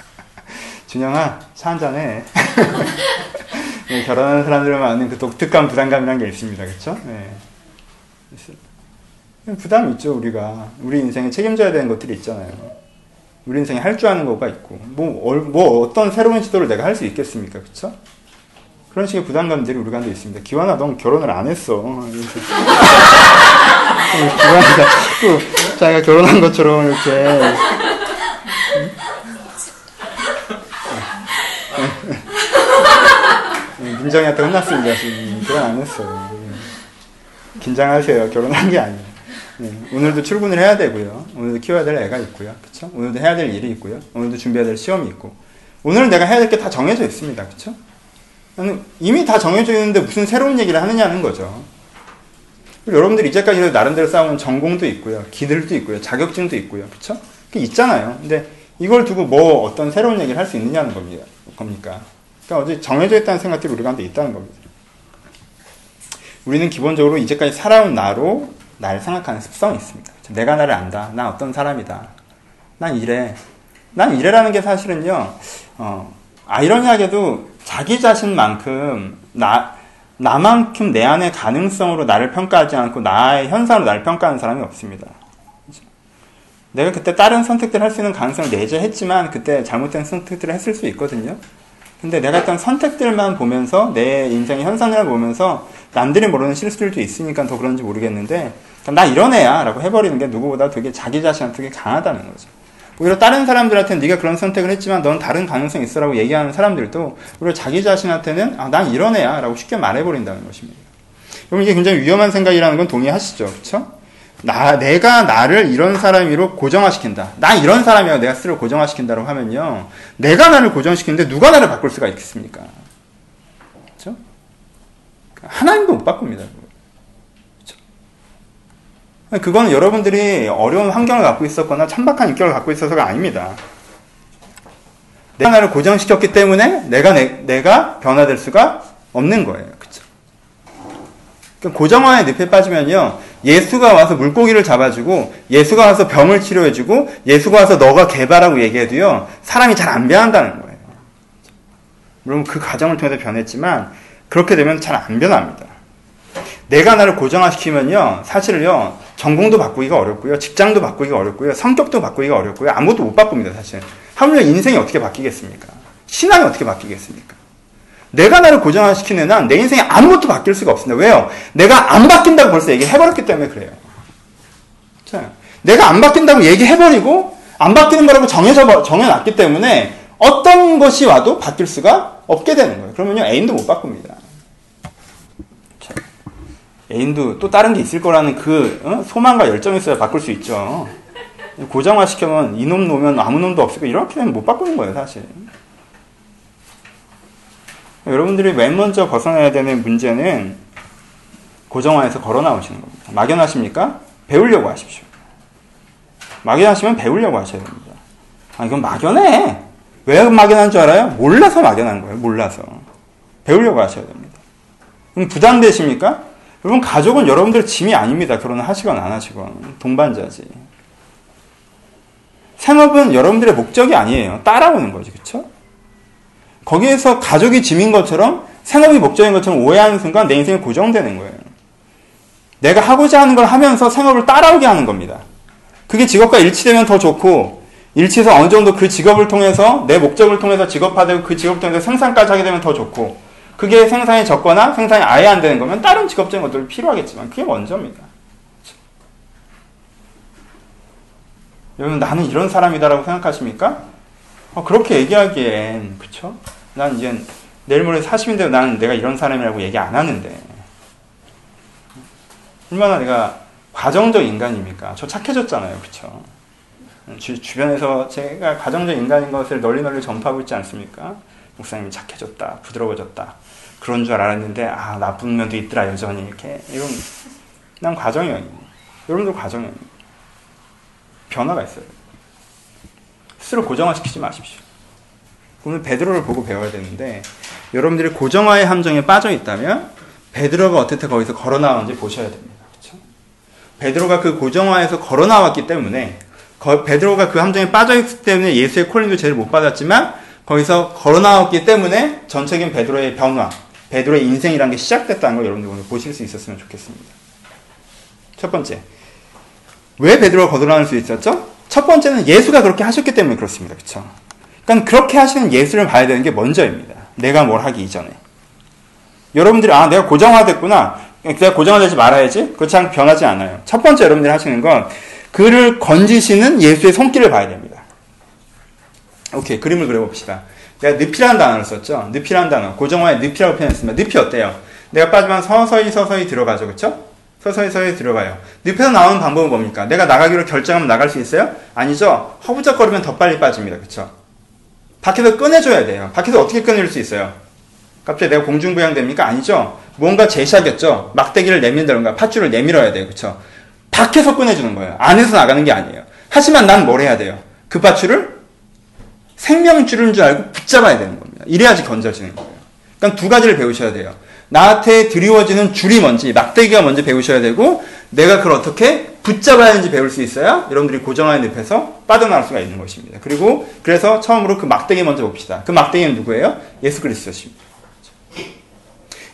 (laughs) 준영아, 차 한잔 해. (laughs) 네, 결혼하는 사람들만 아는 그 독특한 부담감이라는 게 있습니다. 그쵸? 네. 부담이 있죠, 우리가. 우리 인생에 책임져야 되는 것들이 있잖아요. 우리 인생에 할 줄 아는 거가 있고. 뭐, 뭐, 어떤 새로운 시도를 내가 할 수 있겠습니까? 그쵸? 그런 식의 부담감들이 우리 가운데 있습니다. 기환아, 넌 결혼을 안 했어. 기환이가 자꾸 자기가 결혼한 것처럼 이렇게 민정이한테 혼났습니다. 지금 결혼 안 했어요. 긴장하세요. 결혼한 게 아니에요. 네. 오늘도 출근을 해야 되고요. 오늘도 키워야 될 애가 있고요. 그쵸? 오늘도 해야 될 일이 있고요. 오늘도 준비해야 될 시험이 있고. 오늘은 내가 해야 될 게 다 정해져 있습니다. 그쵸? 이미 다 정해져 있는데 무슨 새로운 얘기를 하느냐는 거죠. 여러분들이 이제까지 나름대로 쌓아온 전공도 있고요. 기들도 있고요. 자격증도 있고요. 그쵸? 그게 있잖아요. 근데 이걸 두고 뭐 어떤 새로운 얘기를 할 수 있느냐는 겁니다. 겁니까? 그러니까 어제 정해져 있다는 생각들이 우리 가운데 있다는 겁니다. 우리는 기본적으로 이제까지 살아온 나로 나를 생각하는 습성이 있습니다. 내가 나를 안다. 난 어떤 사람이다. 난 이래. 난 이래라는 게 사실은요, 어, 아이러니하게도 자기 자신만큼 나, 나만큼 내 안의 가능성으로 나를 평가하지 않고 나의 현상으로 나를 평가하는 사람이 없습니다. 내가 그때 다른 선택들을 할 수 있는 가능성을 내재했지만 그때 잘못된 선택들을 했을 수 있거든요. 근데 내가 했던 선택들만 보면서 내 인생의 현상을 보면서 남들이 모르는 실수들도 있으니까 더 그런지 모르겠는데 나 이런 애야 라고 해버리는 게 누구보다 되게 자기 자신한테 되게 강하다는 거죠. 오히려 다른 사람들한테는 네가 그런 선택을 했지만 넌 다른 가능성이 있어라고 얘기하는 사람들도 오히려 자기 자신한테는 아, 난 이런 애야 라고 쉽게 말해버린다는 것입니다. 그럼 이게 굉장히 위험한 생각이라는 건 동의하시죠? 그렇죠? 나, 내가 나를 이런 사람으로 고정화시킨다. 나 이런 사람이야. 내가 스스로 고정화시킨다고 하면요. 내가 나를 고정시키는데 누가 나를 바꿀 수가 있겠습니까? 그렇죠? 하나님도 못 바꿉니다. 그거는 여러분들이 어려운 환경을 갖고 있었거나 천박한 인격을 갖고 있어서가 아닙니다. 내가 나를 고정시켰기 때문에 내가 내, 내가 변화될 수가 없는 거예요. 그쵸? 고정화의 늪에 빠지면요. 예수가 와서 물고기를 잡아주고 예수가 와서 병을 치료해주고 예수가 와서 너가 개발하고 얘기해도요. 사람이 잘 안 변한다는 거예요. 물론 그 과정을 통해서 변했지만 그렇게 되면 잘 안 변합니다. 내가 나를 고정화시키면요. 사실은요. 전공도 바꾸기가 어렵고요. 직장도 바꾸기가 어렵고요. 성격도 바꾸기가 어렵고요. 아무것도 못 바꿉니다. 사실. 하물며 인생이 어떻게 바뀌겠습니까? 신앙이 어떻게 바뀌겠습니까? 내가 나를 고정화시키는 한 내 인생에 아무것도 바뀔 수가 없습니다. 왜요? 내가 안 바뀐다고 벌써 얘기해버렸기 때문에 그래요. 자, 내가 안 바뀐다고 얘기해버리고 안 바뀌는 거라고 정해져 정해놨기 때문에 어떤 것이 와도 바뀔 수가 없게 되는 거예요. 그러면요 애인도 못 바꿉니다. 자, 애인도 또 다른 게 있을 거라는 그 어? 소망과 열정이 있어야 바꿀 수 있죠. 고정화 시켜면 이놈 놓으면 아무 놈도 없고 이렇게 되면 못 바꾸는 거예요 사실. 여러분들이 맨 먼저 벗어나야 되는 문제는 고정화에서 걸어 나오시는 겁니다. 막연하십니까? 배우려고 하십시오. 막연하시면 배우려고 하셔야 됩니다. 아, 이건 막연해. 왜 막연한 줄 알아요? 몰라서 막연한 거예요. 몰라서. 배우려고 하셔야 됩니다. 그럼 부담되십니까? 여러분, 가족은 여러분들 짐이 아닙니다. 결혼을 하시건 안 하시건. 동반자지. 생업은 여러분들의 목적이 아니에요. 따라오는 거지. 그쵸? 거기에서 가족이 짐인 것처럼 생업이 목적인 것처럼 오해하는 순간 내 인생이 고정되는 거예요. 내가 하고자 하는 걸 하면서 생업을 따라오게 하는 겁니다. 그게 직업과 일치되면 더 좋고 일치해서 어느 정도 그 직업을 통해서 내 목적을 통해서 직업화되고 그 직업을 통해서 생산까지 하게 되면 더 좋고 그게 생산이 적거나 생산이 아예 안 되는 거면 다른 직업적인 것들이 필요하겠지만 그게 먼저입니다. 여러분 나는 이런 사람이다라고 생각하십니까? 어, 그렇게 얘기하기엔 그쵸? 난 이제 내일 모레 40인데 나는 내가 이런 사람이라고 얘기 안 하는데 얼마나 내가 과정적 인간입니까? 저 착해졌잖아요. 그쵸? 주, 주변에서 제가 가정적 인간인 것을 널리 널리 전파하고 있지 않습니까? 목사님이 착해졌다, 부드러워졌다. 그런 줄 알았는데, 아, 나쁜 면도 있더라, 여전히. 이렇게. 이런, 난 과정이에요. 여러분들 과정이에요. 변화가 있어요. 스스로 고정화시키지 마십시오. 오늘 베드로를 보고 배워야 되는데 여러분들이 고정화의 함정에 빠져 있다면 베드로가 어떻게 거기서 걸어 나오는지 보셔야 됩니다. 그렇죠? 베드로가 그 고정화에서 걸어 나왔기 때문에 베드로가 그 함정에 빠져 있기 때문에 예수의 콜링도 제일 못 받았지만 거기서 걸어 나왔기 때문에 전체적인 베드로의 변화, 베드로의 인생이라는 게 시작됐다는 걸 여러분들 오늘 보실 수 있었으면 좋겠습니다. 첫 번째, 왜 베드로가 거듭날 수 있었죠? 첫 번째는 예수가 그렇게 하셨기 때문에 그렇습니다. 그렇죠? 그러니까 그렇게 하시는 예수를 봐야 되는 게 먼저입니다. 내가 뭘 하기 이전에. 여러분들이 아 내가 고정화됐구나. 내가 고정화되지 말아야지. 그렇지 않고 변하지 않아요. 첫 번째 여러분들이 하시는 건 그를 건지시는 예수의 손길을 봐야 됩니다. 오케이 그림을 그려봅시다. 내가 늪이라는 단어를 썼죠. 늪이라는 단어. 고정화의 늪이라고 표현했습니다. 늪이 어때요? 내가 빠지면 서서히 서서히 들어가죠. 그렇죠? 서서히 서서히 들어가요. 늪에서 나오는 방법은 뭡니까? 내가 나가기로 결정하면 나갈 수 있어요? 아니죠. 허부적거리면 더 빨리 빠집니다. 그렇죠? 밖에서 꺼내줘야 돼요. 밖에서 어떻게 꺼낼 수 있어요? 갑자기 내가 공중부양 됩니까? 아니죠. 뭔가 제시하겠죠. 막대기를 내민다던가 팥줄을 내밀어야 돼요. 그렇죠? 밖에서 꺼내주는 거예요. 안에서 나가는 게 아니에요. 하지만 난 뭘 해야 돼요? 그 팥줄을 생명줄인 줄 알고 붙잡아야 되는 겁니다. 이래야지 건져지는 거예요. 그러니까 두 가지를 배우셔야 돼요. 나한테 드리워지는 줄이 뭔지, 막대기가 뭔지 배우셔야 되고, 내가 그걸 어떻게 붙잡아야 하는지 배울 수 있어야 여러분들이 고정하는 늪에서 빠져나갈 수가 있는 것입니다. 그리고 그래서 처음으로 그 막대기 먼저 봅시다. 그 막대기는 누구예요? 예수 그리스도십니다.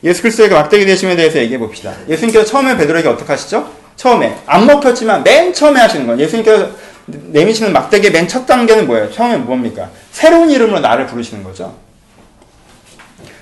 예수 그리스도의 그 막대기 되심에 대해서 얘기해 봅시다. 예수님께서 처음에 베드로에게 어떻게 하시죠? 처음에 안 먹혔지만 맨 처음에 하시는 건 예수님께서 내미시는 막대기의 맨첫 단계는 뭐예요? 처음에 뭡니까? 새로운 이름으로 나를 부르시는 거죠.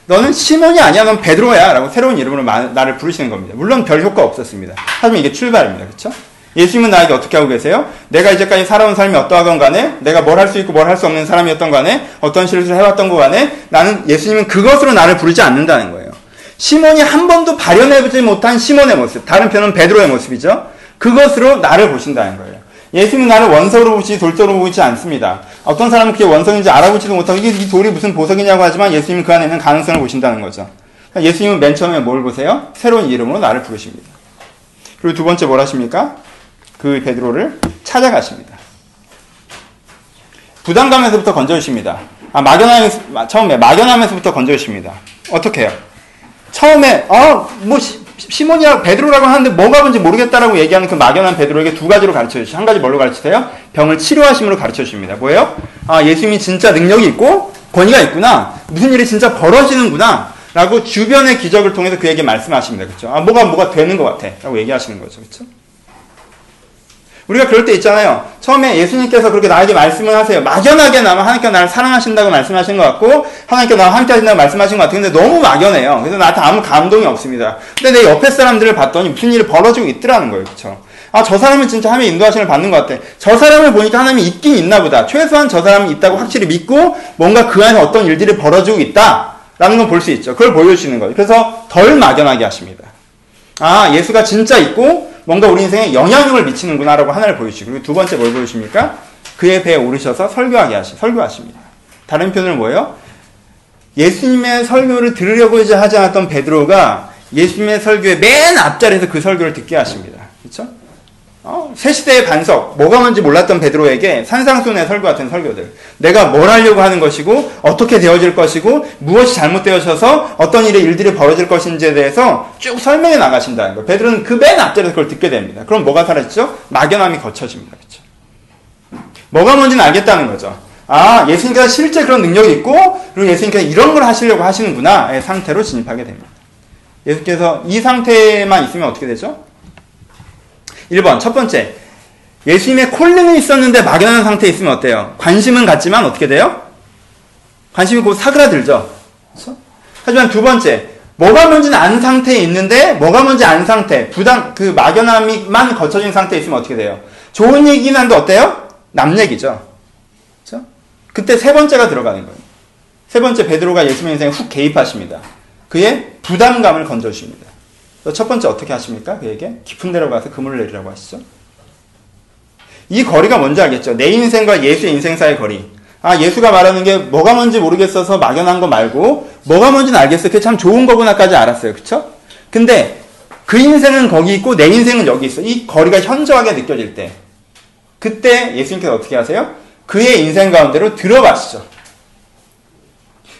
너는 시몬이 아니야, 넌 베드로야. 라고 새로운 이름으로 나를 부르시는 겁니다. 물론 별 효과 없었습니다. 하지만 이게 출발입니다. 그쵸? 예수님은 나에게 어떻게 하고 계세요? 내가 이제까지 살아온 삶이 어떠하건 간에, 내가 뭘 할 수 있고 뭘 할 수 없는 사람이었던 간에, 어떤 실수를 해왔던 거 간에, 나는 예수님은 그것으로 나를 부르지 않는다는 거예요. 시몬이 한 번도 발현해보지 못한 시몬의 모습, 다른 편은 베드로의 모습이죠. 그것으로 나를 보신다는 거예요. 예수님은 나를 원석으로 보시지 돌적으로 보지 않습니다. 어떤 사람은 그게 원석인지 알아보지도 못하고 이게 이 돌이 무슨 보석이냐고 하지만 예수님은 그 안에 있는 가능성을 보신다는 거죠. 그러니까 예수님은 맨 처음에 뭘 보세요? 새로운 이름으로 나를 부르십니다. 그리고 두 번째 뭘 하십니까? 그 베드로를 찾아가십니다. 부담감에서부터 건져주십니다. 아, 막연함에서, 처음에 막연함에서부터 건져주십니다. 어떻게 해요? 처음에, 어, 뭐, 시몬이라고 베드로라고 하는데 뭐가 뭔지 모르겠다라고 얘기하는 그 막연한 베드로에게 두 가지로 가르쳐 주시죠. 한 가지 뭘로 가르치세요? 병을 치료하심으로 가르쳐 주십니다. 뭐예요? 아, 예수님이 진짜 능력이 있고 권위가 있구나. 무슨 일이 진짜 벌어지는구나. 라고 주변의 기적을 통해서 그에게 말씀하십니다. 그렇죠? 아, 뭐가 뭐가 되는 것 같아. 라고 얘기하시는 거죠. 그렇죠? 우리가 그럴 때 있잖아요. 처음에 예수님께서 그렇게 나에게 말씀을 하세요. 막연하게 나면 하나님께 나를 사랑하신다고 말씀하신 것 같고, 하나님께 나와 함께 하신다고 말씀하신 것. 근데 너무 막연해요. 그래서 나한테 아무 감동이 없습니다. 근데 내 옆에 사람들을 봤더니 무슨 일이 벌어지고 있더라는 거예요. 그쵸? 아, 저 사람은 진짜 하나님의 인도하심을 받는 것 같아. 저 사람을 보니까 하나님이 있긴 있나 보다. 최소한 저 사람이 있다고 확실히 믿고, 뭔가 그 안에 어떤 일들이 벌어지고 있다. 라는 걸볼수 있죠. 그걸 보여주시는 거예요. 그래서 덜 막연하게 하십니다. 아, 예수가 진짜 있고, 뭔가 우리 인생에 영향력을 미치는구나라고 하나를 보여주시고 그리고 두 번째 뭘 보여주십니까? 그의 배에 오르셔서 설교하게 하시, 설교하십니다. 다른 표현은 뭐예요? 예수님의 설교를 들으려고 하지 않았던 베드로가 예수님의 설교의 맨 앞자리에서 그 설교를 듣게 하십니다. 그렇죠? 어, 새 시대의 반석, 뭐가 뭔지 몰랐던 베드로에게 산상순의 설교 같은 설교들. 내가 뭘 하려고 하는 것이고, 어떻게 되어질 것이고, 무엇이 잘못되어져서 어떤 일의 일들이 벌어질 것인지에 대해서 쭉 설명해 나가신다는 거예요. 베드로는 그 맨 앞자리에서 그걸 듣게 됩니다. 그럼 뭐가 사라지죠? 막연함이 거쳐집니다. 그렇죠? 뭐가 뭔지는 알겠다는 거죠. 아, 예수님께서 실제 그런 능력이 있고, 그리고 예수님께서 이런 걸 하시려고 하시는구나 의 상태로 진입하게 됩니다. 예수께서 이 상태만 있으면 어떻게 되죠? 1번, 첫 번째. 예수님의 콜링은 있었는데 막연한 상태에 있으면 어때요? 관심은 갖지만 어떻게 돼요? 관심이 곧 사그라들죠. 그렇죠? 하지만 두 번째, 뭐가 뭔지는 안 상태에 있는데 뭐가 뭔지 안 상태, 부담 그 막연함이만 거쳐진 상태에 있으면 어떻게 돼요? 좋은 얘기긴 한데 어때요? 남 얘기죠. 그렇죠? 그때 세 번째가 들어가는 거예요. 세 번째 베드로가 예수님 인생에 훅 개입하십니다. 그의 부담감을 건져 주십니다. 첫 번째 어떻게 하십니까? 그에게 깊은 데로 가서 그물을 내리라고 하시죠. 이 거리가 뭔지 알겠죠? 내 인생과 예수의 인생 사이의 거리. 아, 예수가 말하는 게 뭐가 뭔지 모르겠어서 막연한 거 말고 뭐가 뭔지는 알겠어요. 그게 참 좋은 거구나까지 알았어요. 그쵸? 근데 그 인생은 거기 있고 내 인생은 여기 있어. 이 거리가 현저하게 느껴질 때 그때 예수님께서 어떻게 하세요? 그의 인생 가운데로 들어가시죠.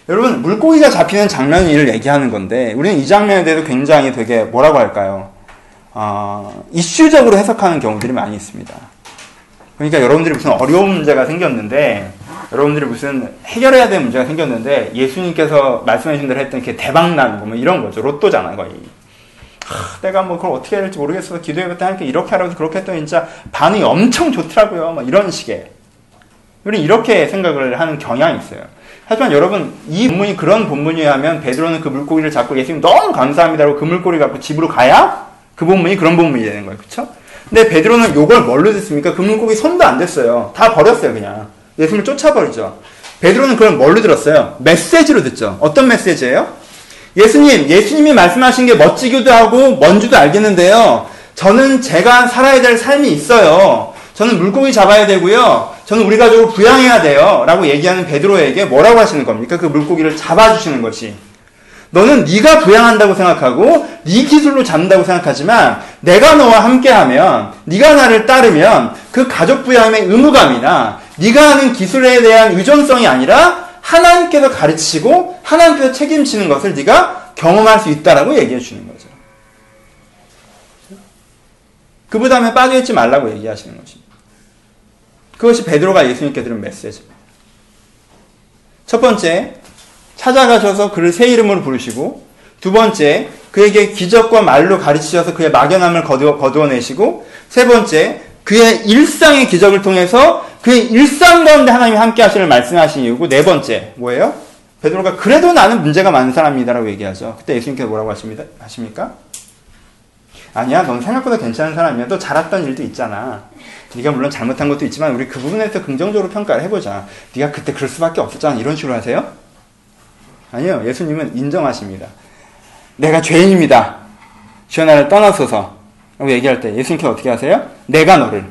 여러분 물고기가 잡히는 장면을 얘기하는 건데 우리는 이 장면에 대해서 굉장히 되게 뭐라고 할까요? 어, 이슈적으로 해석하는 경우들이 많이 있습니다. 그러니까 여러분들이 무슨 어려운 문제가 생겼는데 여러분들이 무슨 해결해야 되는 문제가 생겼는데 예수님께서 말씀해 주신 대로 했던 게 대박난 뭐 이런 거죠. 로또잖아요 거의. 하, 내가 뭐 그걸 어떻게 해야 될지 모르겠어서 기도해봤다 하니까 이렇게 하라고 그렇게 했더니 진짜 반응이 엄청 좋더라고요. 뭐 이런 식의. 우리는 이렇게 생각을 하는 경향이 있어요. 하지만 여러분 이 본문이 그런 본문이야 하면 베드로는 그 물고기를 잡고 예수님 너무 감사합니다라고 그 물고기 갖고 집으로 가야 그 본문이 그런 본문이 되는 거예요. 그렇죠? 근데 베드로는 요걸 뭘로 듣습니까? 그 물고기 손도 안 댔어요. 다 버렸어요, 그냥. 예수님을 쫓아버리죠. 베드로는 그걸 뭘로 들었어요? 메시지로 듣죠. 어떤 메시지예요? 예수님, 예수님이 말씀하신 게 멋지기도 하고 뭔지도 알겠는데요. 저는 제가 살아야 될 삶이 있어요. 저는 물고기 잡아야 되고요. 저는 우리 가족을 부양해야 돼요. 라고 얘기하는 베드로에게 뭐라고 하시는 겁니까? 그 물고기를 잡아주시는 것이. 너는 네가 부양한다고 생각하고 네 기술로 잡는다고 생각하지만 내가 너와 함께하면 네가 나를 따르면 그 가족 부양의 의무감이나 네가 하는 기술에 대한 의존성이 아니라 하나님께서 가르치고 하나님께서 책임지는 것을 네가 경험할 수 있다라고 얘기해 주는 거죠. 그 부담에 빠져있지 말라고 얘기하시는 것입니다. 그것이 베드로가 예수님께 들은 메시지입니다. 첫 번째, 찾아가셔서 그를 새 이름으로 부르시고, 두 번째, 그에게 기적과 말로 가르치셔서 그의 막연함을 거두어, 거두어내시고, 세 번째, 그의 일상의 기적을 통해서 그의 일상 가운데 하나님이 함께 하시는 말씀하신 이유고, 네 번째, 뭐예요? 베드로가 그래도 나는 문제가 많은 사람이다라고 얘기하죠. 그때 예수님께서 뭐라고 하십니까? 아니야, 넌 생각보다 괜찮은 사람이야. 또 잘했던 일도 있잖아. 네가 물론 잘못한 것도 있지만 우리 그 부분에서 긍정적으로 평가를 해보자. 네가 그때 그럴 수밖에 없었잖아. 이런 식으로 하세요? 아니요. 예수님은 인정하십니다. 내가 죄인입니다. 주여 나를 떠나소서. 라고 얘기할 때 예수님께서 어떻게 하세요? 내가 너를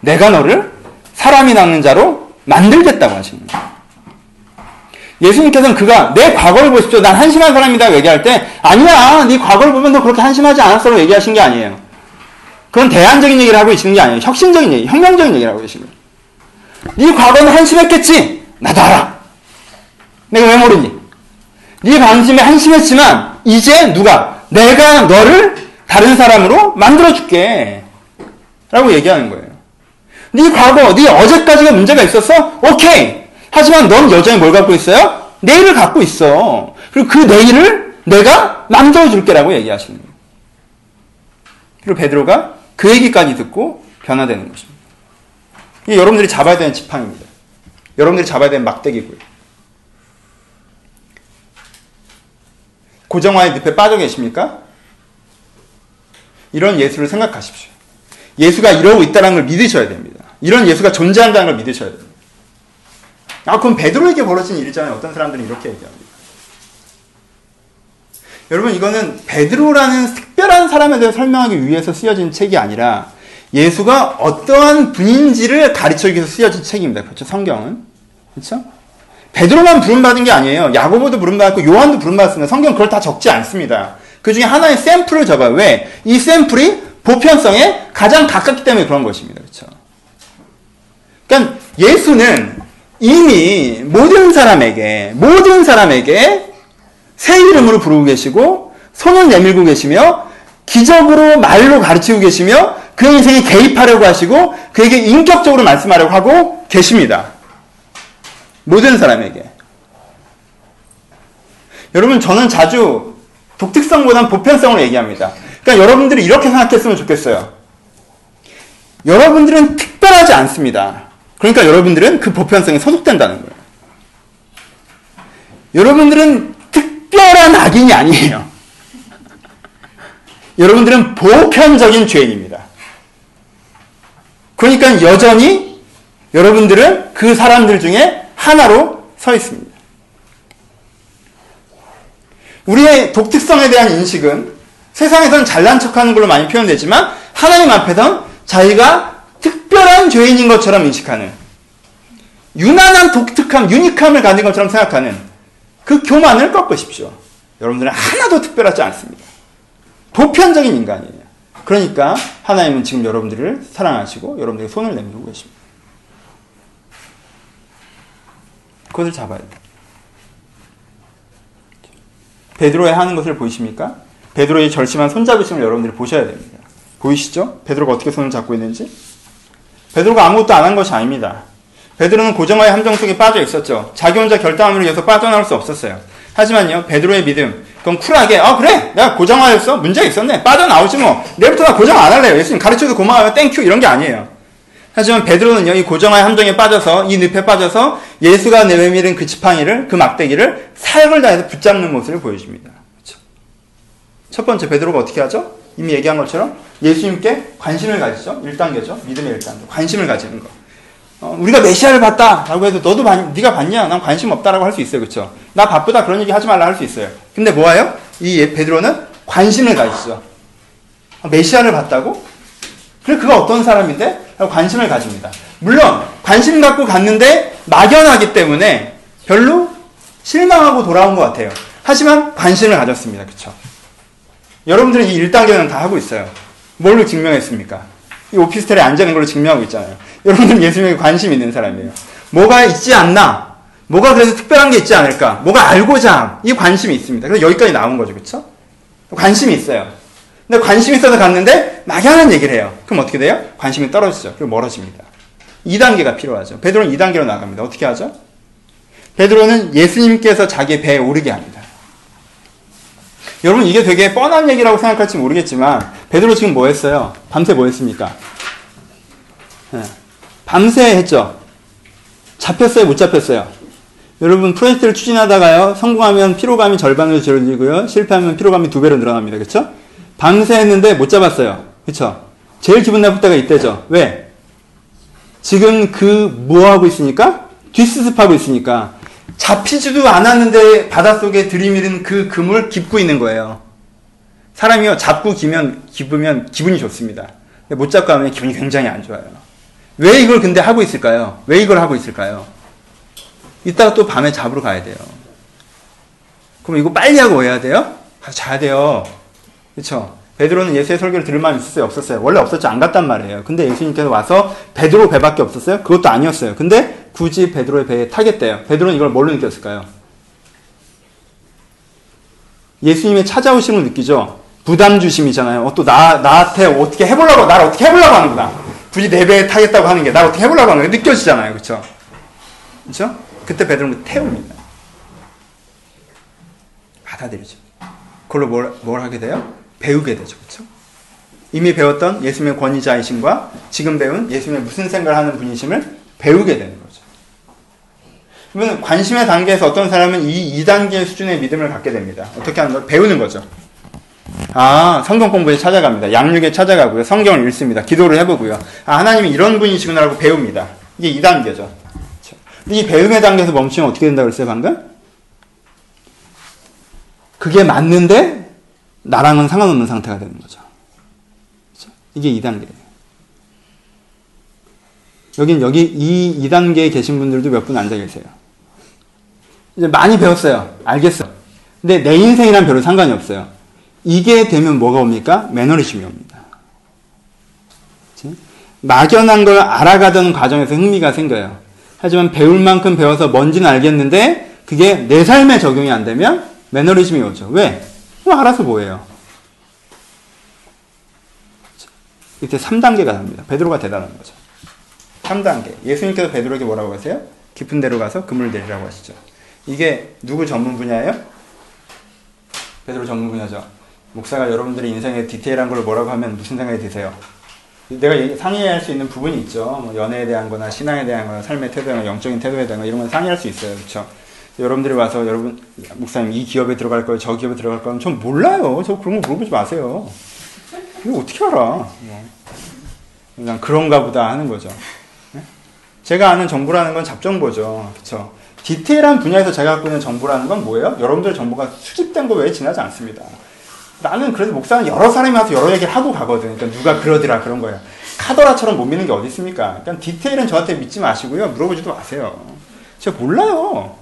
내가 너를 사람이 낳는 자로 만들겠다고 하십니다. 예수님께서는 그가 내 과거를 보십시오. 난 한심한 사람이다 얘기할 때 아니야. 네 과거를 보면 너 그렇게 한심하지 않았어라고 얘기하신 게 아니에요. 그건 대안적인 얘기를 하고 계시는 게 아니에요. 혁신적인 얘기, 혁명적인 얘기를 하고 계시는 거예요. 네 과거는 한심했겠지? 나도 알아. 내가 왜 모르니? 네 관심에 한심했지만 이제 누가 내가 너를 다른 사람으로 만들어 줄게. 라고 얘기하는 거예요. 네 과거, 네 어제까지가 문제가 있었어? 오케이. 하지만 넌 여전히 뭘 갖고 있어요? 내일을 갖고 있어. 그리고 그 내일을 내가 만들어 줄게라고 얘기하시는 거예요. 그리고 베드로가 그 얘기까지 듣고 변화되는 것입니다. 이게 여러분들이 잡아야 되는 지팡입니다. 여러분들이 잡아야 되는 막대기고요. 고정화의 늪에 빠져 계십니까? 이런 예수를 생각하십시오. 예수가 이러고 있다는 걸 믿으셔야 됩니다. 이런 예수가 존재한다는 걸 믿으셔야 됩니다. 아, 그럼 베드로에게 벌어진 일이잖아요. 어떤 사람들은 이렇게 얘기합니다. 여러분, 이거는 베드로라는 특별한 사람에 대해 설명하기 위해서 쓰여진 책이 아니라 예수가 어떠한 분인지를 가르치기 위해서 쓰여진 책입니다. 그렇죠? 성경은. 그렇죠? 베드로만 부름받은 게 아니에요. 야고보도 부름받았고 요한도 부름받았습니다. 성경 그걸 다 적지 않습니다. 그 중에 하나의 샘플을 적어요. 왜? 이 샘플이 보편성에 가장 가깝기 때문에 그런 것입니다. 그렇죠? 그러니까 예수는 이미 모든 사람에게 모든 사람에게 새 이름으로 부르고 계시고 손을 내밀고 계시며 기적으로 말로 가르치고 계시며 그 인생에 개입하려고 하시고 그에게 인격적으로 말씀하려고 하고 계십니다. 모든 사람에게. 여러분, 저는 자주 독특성보다는 보편성으로 얘기합니다. 그러니까 여러분들이 이렇게 생각했으면 좋겠어요. 여러분들은 특별하지 않습니다. 그러니까 여러분들은 그 보편성에 소속된다는 거예요. 여러분들은 특별한 악인이 아니에요. (laughs) 여러분들은 보편적인 죄인입니다. 그러니까 여전히 여러분들은 그 사람들 중에 하나로 서 있습니다. 우리의 독특성에 대한 인식은 세상에서는 잘난 척하는 걸로 많이 표현되지만 하나님 앞에선 자기가 특별한 죄인인 것처럼 인식하는 유난한 독특함, 유니함을 가진 것처럼 생각하는 그 교만을 꺾으십시오. 여러분들은 하나도 특별하지 않습니다. 보편적인 인간이에요. 그러니까 하나님은 지금 여러분들을 사랑하시고 여러분들에게 손을 내밀고 계십니다. 그것을 잡아야 돼요. 베드로의 하는 것을 보이십니까? 베드로의 절실한 손잡으심을 여러분들이 보셔야 됩니다. 보이시죠? 베드로가 어떻게 손을 잡고 있는지? 베드로가 아무것도 안 한 것이 아닙니다. 베드로는 고정화의 함정 속에 빠져 있었죠. 자기 혼자 결단함으로 인해서 빠져나올 수 없었어요. 하지만요, 베드로의 믿음, 그건 쿨하게, 아, 그래! 내가 고정화였어? 문제가 있었네? 빠져나오지 뭐. 내일부터 나 고정 안 할래요. 예수님 가르쳐줘 고마워요. Thank you. 이런 게 아니에요. 하지만 베드로는요, 이 고정화의 함정에 빠져서, 이 늪에 빠져서 예수가 내밀은 그 지팡이를, 그 막대기를 사역을 다해서 붙잡는 모습을 보여줍니다. 그렇죠? 첫 번째, 베드로가 어떻게 하죠? 이미 얘기한 것처럼 예수님께 관심을 가지죠. 1단계죠. 믿음의 1단계. 관심을 가지는 거. 어, 우리가 메시아를 봤다라고 해도 너도 봤, 네가 봤냐? 난 관심 없다라고 할 수 있어요. 그렇죠? 나 바쁘다 그런 얘기 하지 말라 할 수 있어요. 근데 뭐예요? 이 베드로는 관심을 가지죠. 메시아를 봤다고? 그래 그가 어떤 사람인데? 관심을 가집니다. 물론 관심 갖고 갔는데 막연하기 때문에 별로 실망하고 돌아온 것 같아요. 하지만 관심을 가졌습니다. 그렇죠? 여러분들은 이 1단계는 다 하고 있어요. 뭘로 증명했습니까? 이 오피스텔에 앉아있는 걸로 증명하고 있잖아요. 여러분들은 예수님에 관심 있는 사람이에요. 뭐가 있지 않나? 뭐가 그래서 특별한 게 있지 않을까? 뭐가 알고자 이 관심이 있습니다. 그래서 여기까지 나온 거죠. 그렇죠? 관심이 있어요. 근데 관심이 있어서 갔는데 막연한 얘기를 해요. 그럼 어떻게 돼요? 관심이 떨어지죠. 그리고 멀어집니다. 2단계가 필요하죠. 베드로는 2단계로 나갑니다. 어떻게 하죠? 베드로는 예수님께서 자기 배에 오르게 합니다. 여러분 이게 되게 뻔한 얘기라고 생각할지 모르겠지만 베드로 지금 뭐 했어요? 밤새 뭐 했습니까? 네. 밤새 했죠. 잡혔어요? 못 잡혔어요? 여러분 프로젝트를 추진하다가요 성공하면 피로감이 절반으로 줄어들고요 실패하면 피로감이 두 배로 늘어납니다. 그렇죠? 밤새 했는데 못 잡았어요. 그렇죠? 제일 기분 나쁠 때가 이때죠. 왜? 지금 그 뭐 하고 있으니까 뒷수습하고 있으니까 잡히지도 않았는데 바닷속에 들이밀은 그 금을 깁고 있는 거예요. 사람이요 잡고 기면 기으면 기분이 좋습니다. 못 잡고 하면 기분이 굉장히 안 좋아요. 왜 이걸 근데 하고 있을까요? 왜 이걸 하고 있을까요? 이따가 또 밤에 잡으러 가야 돼요. 그럼 이거 빨리 하고 해야 돼요? 가서 자야 돼요. 그렇죠? 베드로는 예수의 설교를 들을 마음이 있었어요? 없었어요? 원래 없었죠. 안 갔단 말이에요. 근데 예수님께서 와서 베드로 배밖에 없었어요? 그것도 아니었어요. 근데 굳이 베드로의 배에 타겠대요. 베드로는 이걸 뭘로 느꼈을까요? 예수님의 찾아오심을 느끼죠. 부담 주심이잖아요. 어, 또 나, 나한테 어떻게 해보려고, 나를 어떻게 해보려고 하는구나. 굳이 내 배에 타겠다고 하는 게 나를 어떻게 해보려고 하는 게 느껴지잖아요. 그쵸? 그쵸? 그때 베드로는 태웁니다. 받아들이죠. 그걸로 뭘, 뭘 하게 돼요? 배우게 되죠. 그쵸? 이미 배웠던 예수님의 권위자이심과 지금 배운 예수님의 무슨 생각을 하는 분이심을 배우게 되는 거죠. 그러면 관심의 단계에서 어떤 사람은 이 2단계 수준의 믿음을 갖게 됩니다. 어떻게 하는 걸? 배우는 거죠. 아, 성경 공부에 찾아갑니다. 양육에 찾아가고요. 성경을 읽습니다. 기도를 해보고요. 아, 하나님이 이런 분이시구나라고 배웁니다. 이게 2단계죠. 이 배움의 단계에서 멈추면 어떻게 된다고 그랬어요, 방금? 그게 맞는데, 나랑은 상관없는 상태가 되는 거죠. 이게 2단계예요. 여긴 여기 이 2단계에 계신 분들도 몇 분 앉아 계세요. 이제 많이 배웠어요. 알겠어요. 근데 내 인생이랑 별로 상관이 없어요. 이게 되면 뭐가 옵니까? 매너리즘이 옵니다. 그치? 막연한 걸 알아가던 과정에서 흥미가 생겨요. 하지만 배울 만큼 배워서 뭔지는 알겠는데 그게 내 삶에 적용이 안 되면 매너리즘이 오죠. 왜? 뭐 알아서 뭐예요? 이때 3단계가 됩니다. 베드로가 대단한 거죠. 3단계. 예수님께서 베드로에게 뭐라고 하세요? 깊은 데로 가서 그물을 내리라고 하시죠. 이게 누구 전문 분야예요? 베드로 전문 분야죠. 목사가 여러분들의 인생의 디테일한 걸 뭐라고 하면 무슨 생각이 드세요? 내가 상의할 수 있는 부분이 있죠. 뭐 연애에 대한 거나 신앙에 대한 거나 삶의 거, 영적인 태도에 대한 거 이런 건 상의할 수 있어요. 그렇죠? 여러분들이 와서 여러분 목사님 이 기업에 들어갈 거예요. 저 기업에 들어갈 거예요. 전 몰라요. 저 그런 거 물어보지 마세요. 이거 어떻게 알아? 그냥 그런가 보다 하는 거죠. 네? 제가 아는 정보라는 건 잡정보죠. 그렇죠? 디테일한 분야에서 제가 갖고 있는 정보라는 건 뭐예요? 여러분들의 정보가 수집된 거 외에 지나지 않습니다. 나는 그래도 목사는 여러 사람이 와서 여러 얘기를 하고 가거든. 그러니까 누가 그러더라 그런 거예요. 카더라처럼 못 믿는 게 어디 있습니까? 그러니까 디테일은 저한테 믿지 마시고요. 물어보지도 마세요. 제가 몰라요.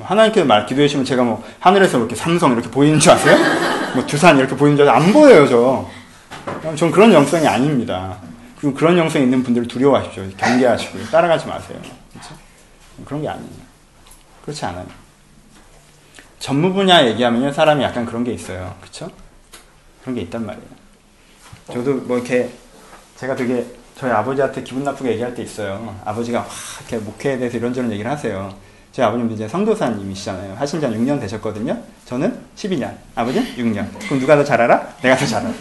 하나님께서 말 기도해 주시면 제가 뭐 하늘에서 이렇게 삼성 이렇게 보이는 줄 아세요? 뭐 두산 이렇게 보이는 줄 안 보여요, 저. 전 그런 영성이 아닙니다. 그리고 그런 영성이 있는 분들을 두려워하십시오. 경계하시고요. 따라가지 마세요. 그렇죠? 그런 게 아니에요. 그렇지 않아요. 전문 분야 얘기하면요, 사람이 약간 그런 게 있어요. 그쵸? 그런 게 있단 말이에요. 저도 뭐 이렇게, 제가 되게 저희 아버지한테 기분 나쁘게 얘기할 때 있어요. 아버지가 와, 이렇게 목회에 대해서 이런저런 얘기를 하세요. 저희 아버님도 이제 성도사님이시잖아요. 하신 지 한 6년 되셨거든요. 저는 12년, 아버지는 6년. 그럼 누가 더 잘 알아? 내가 더 잘 알아.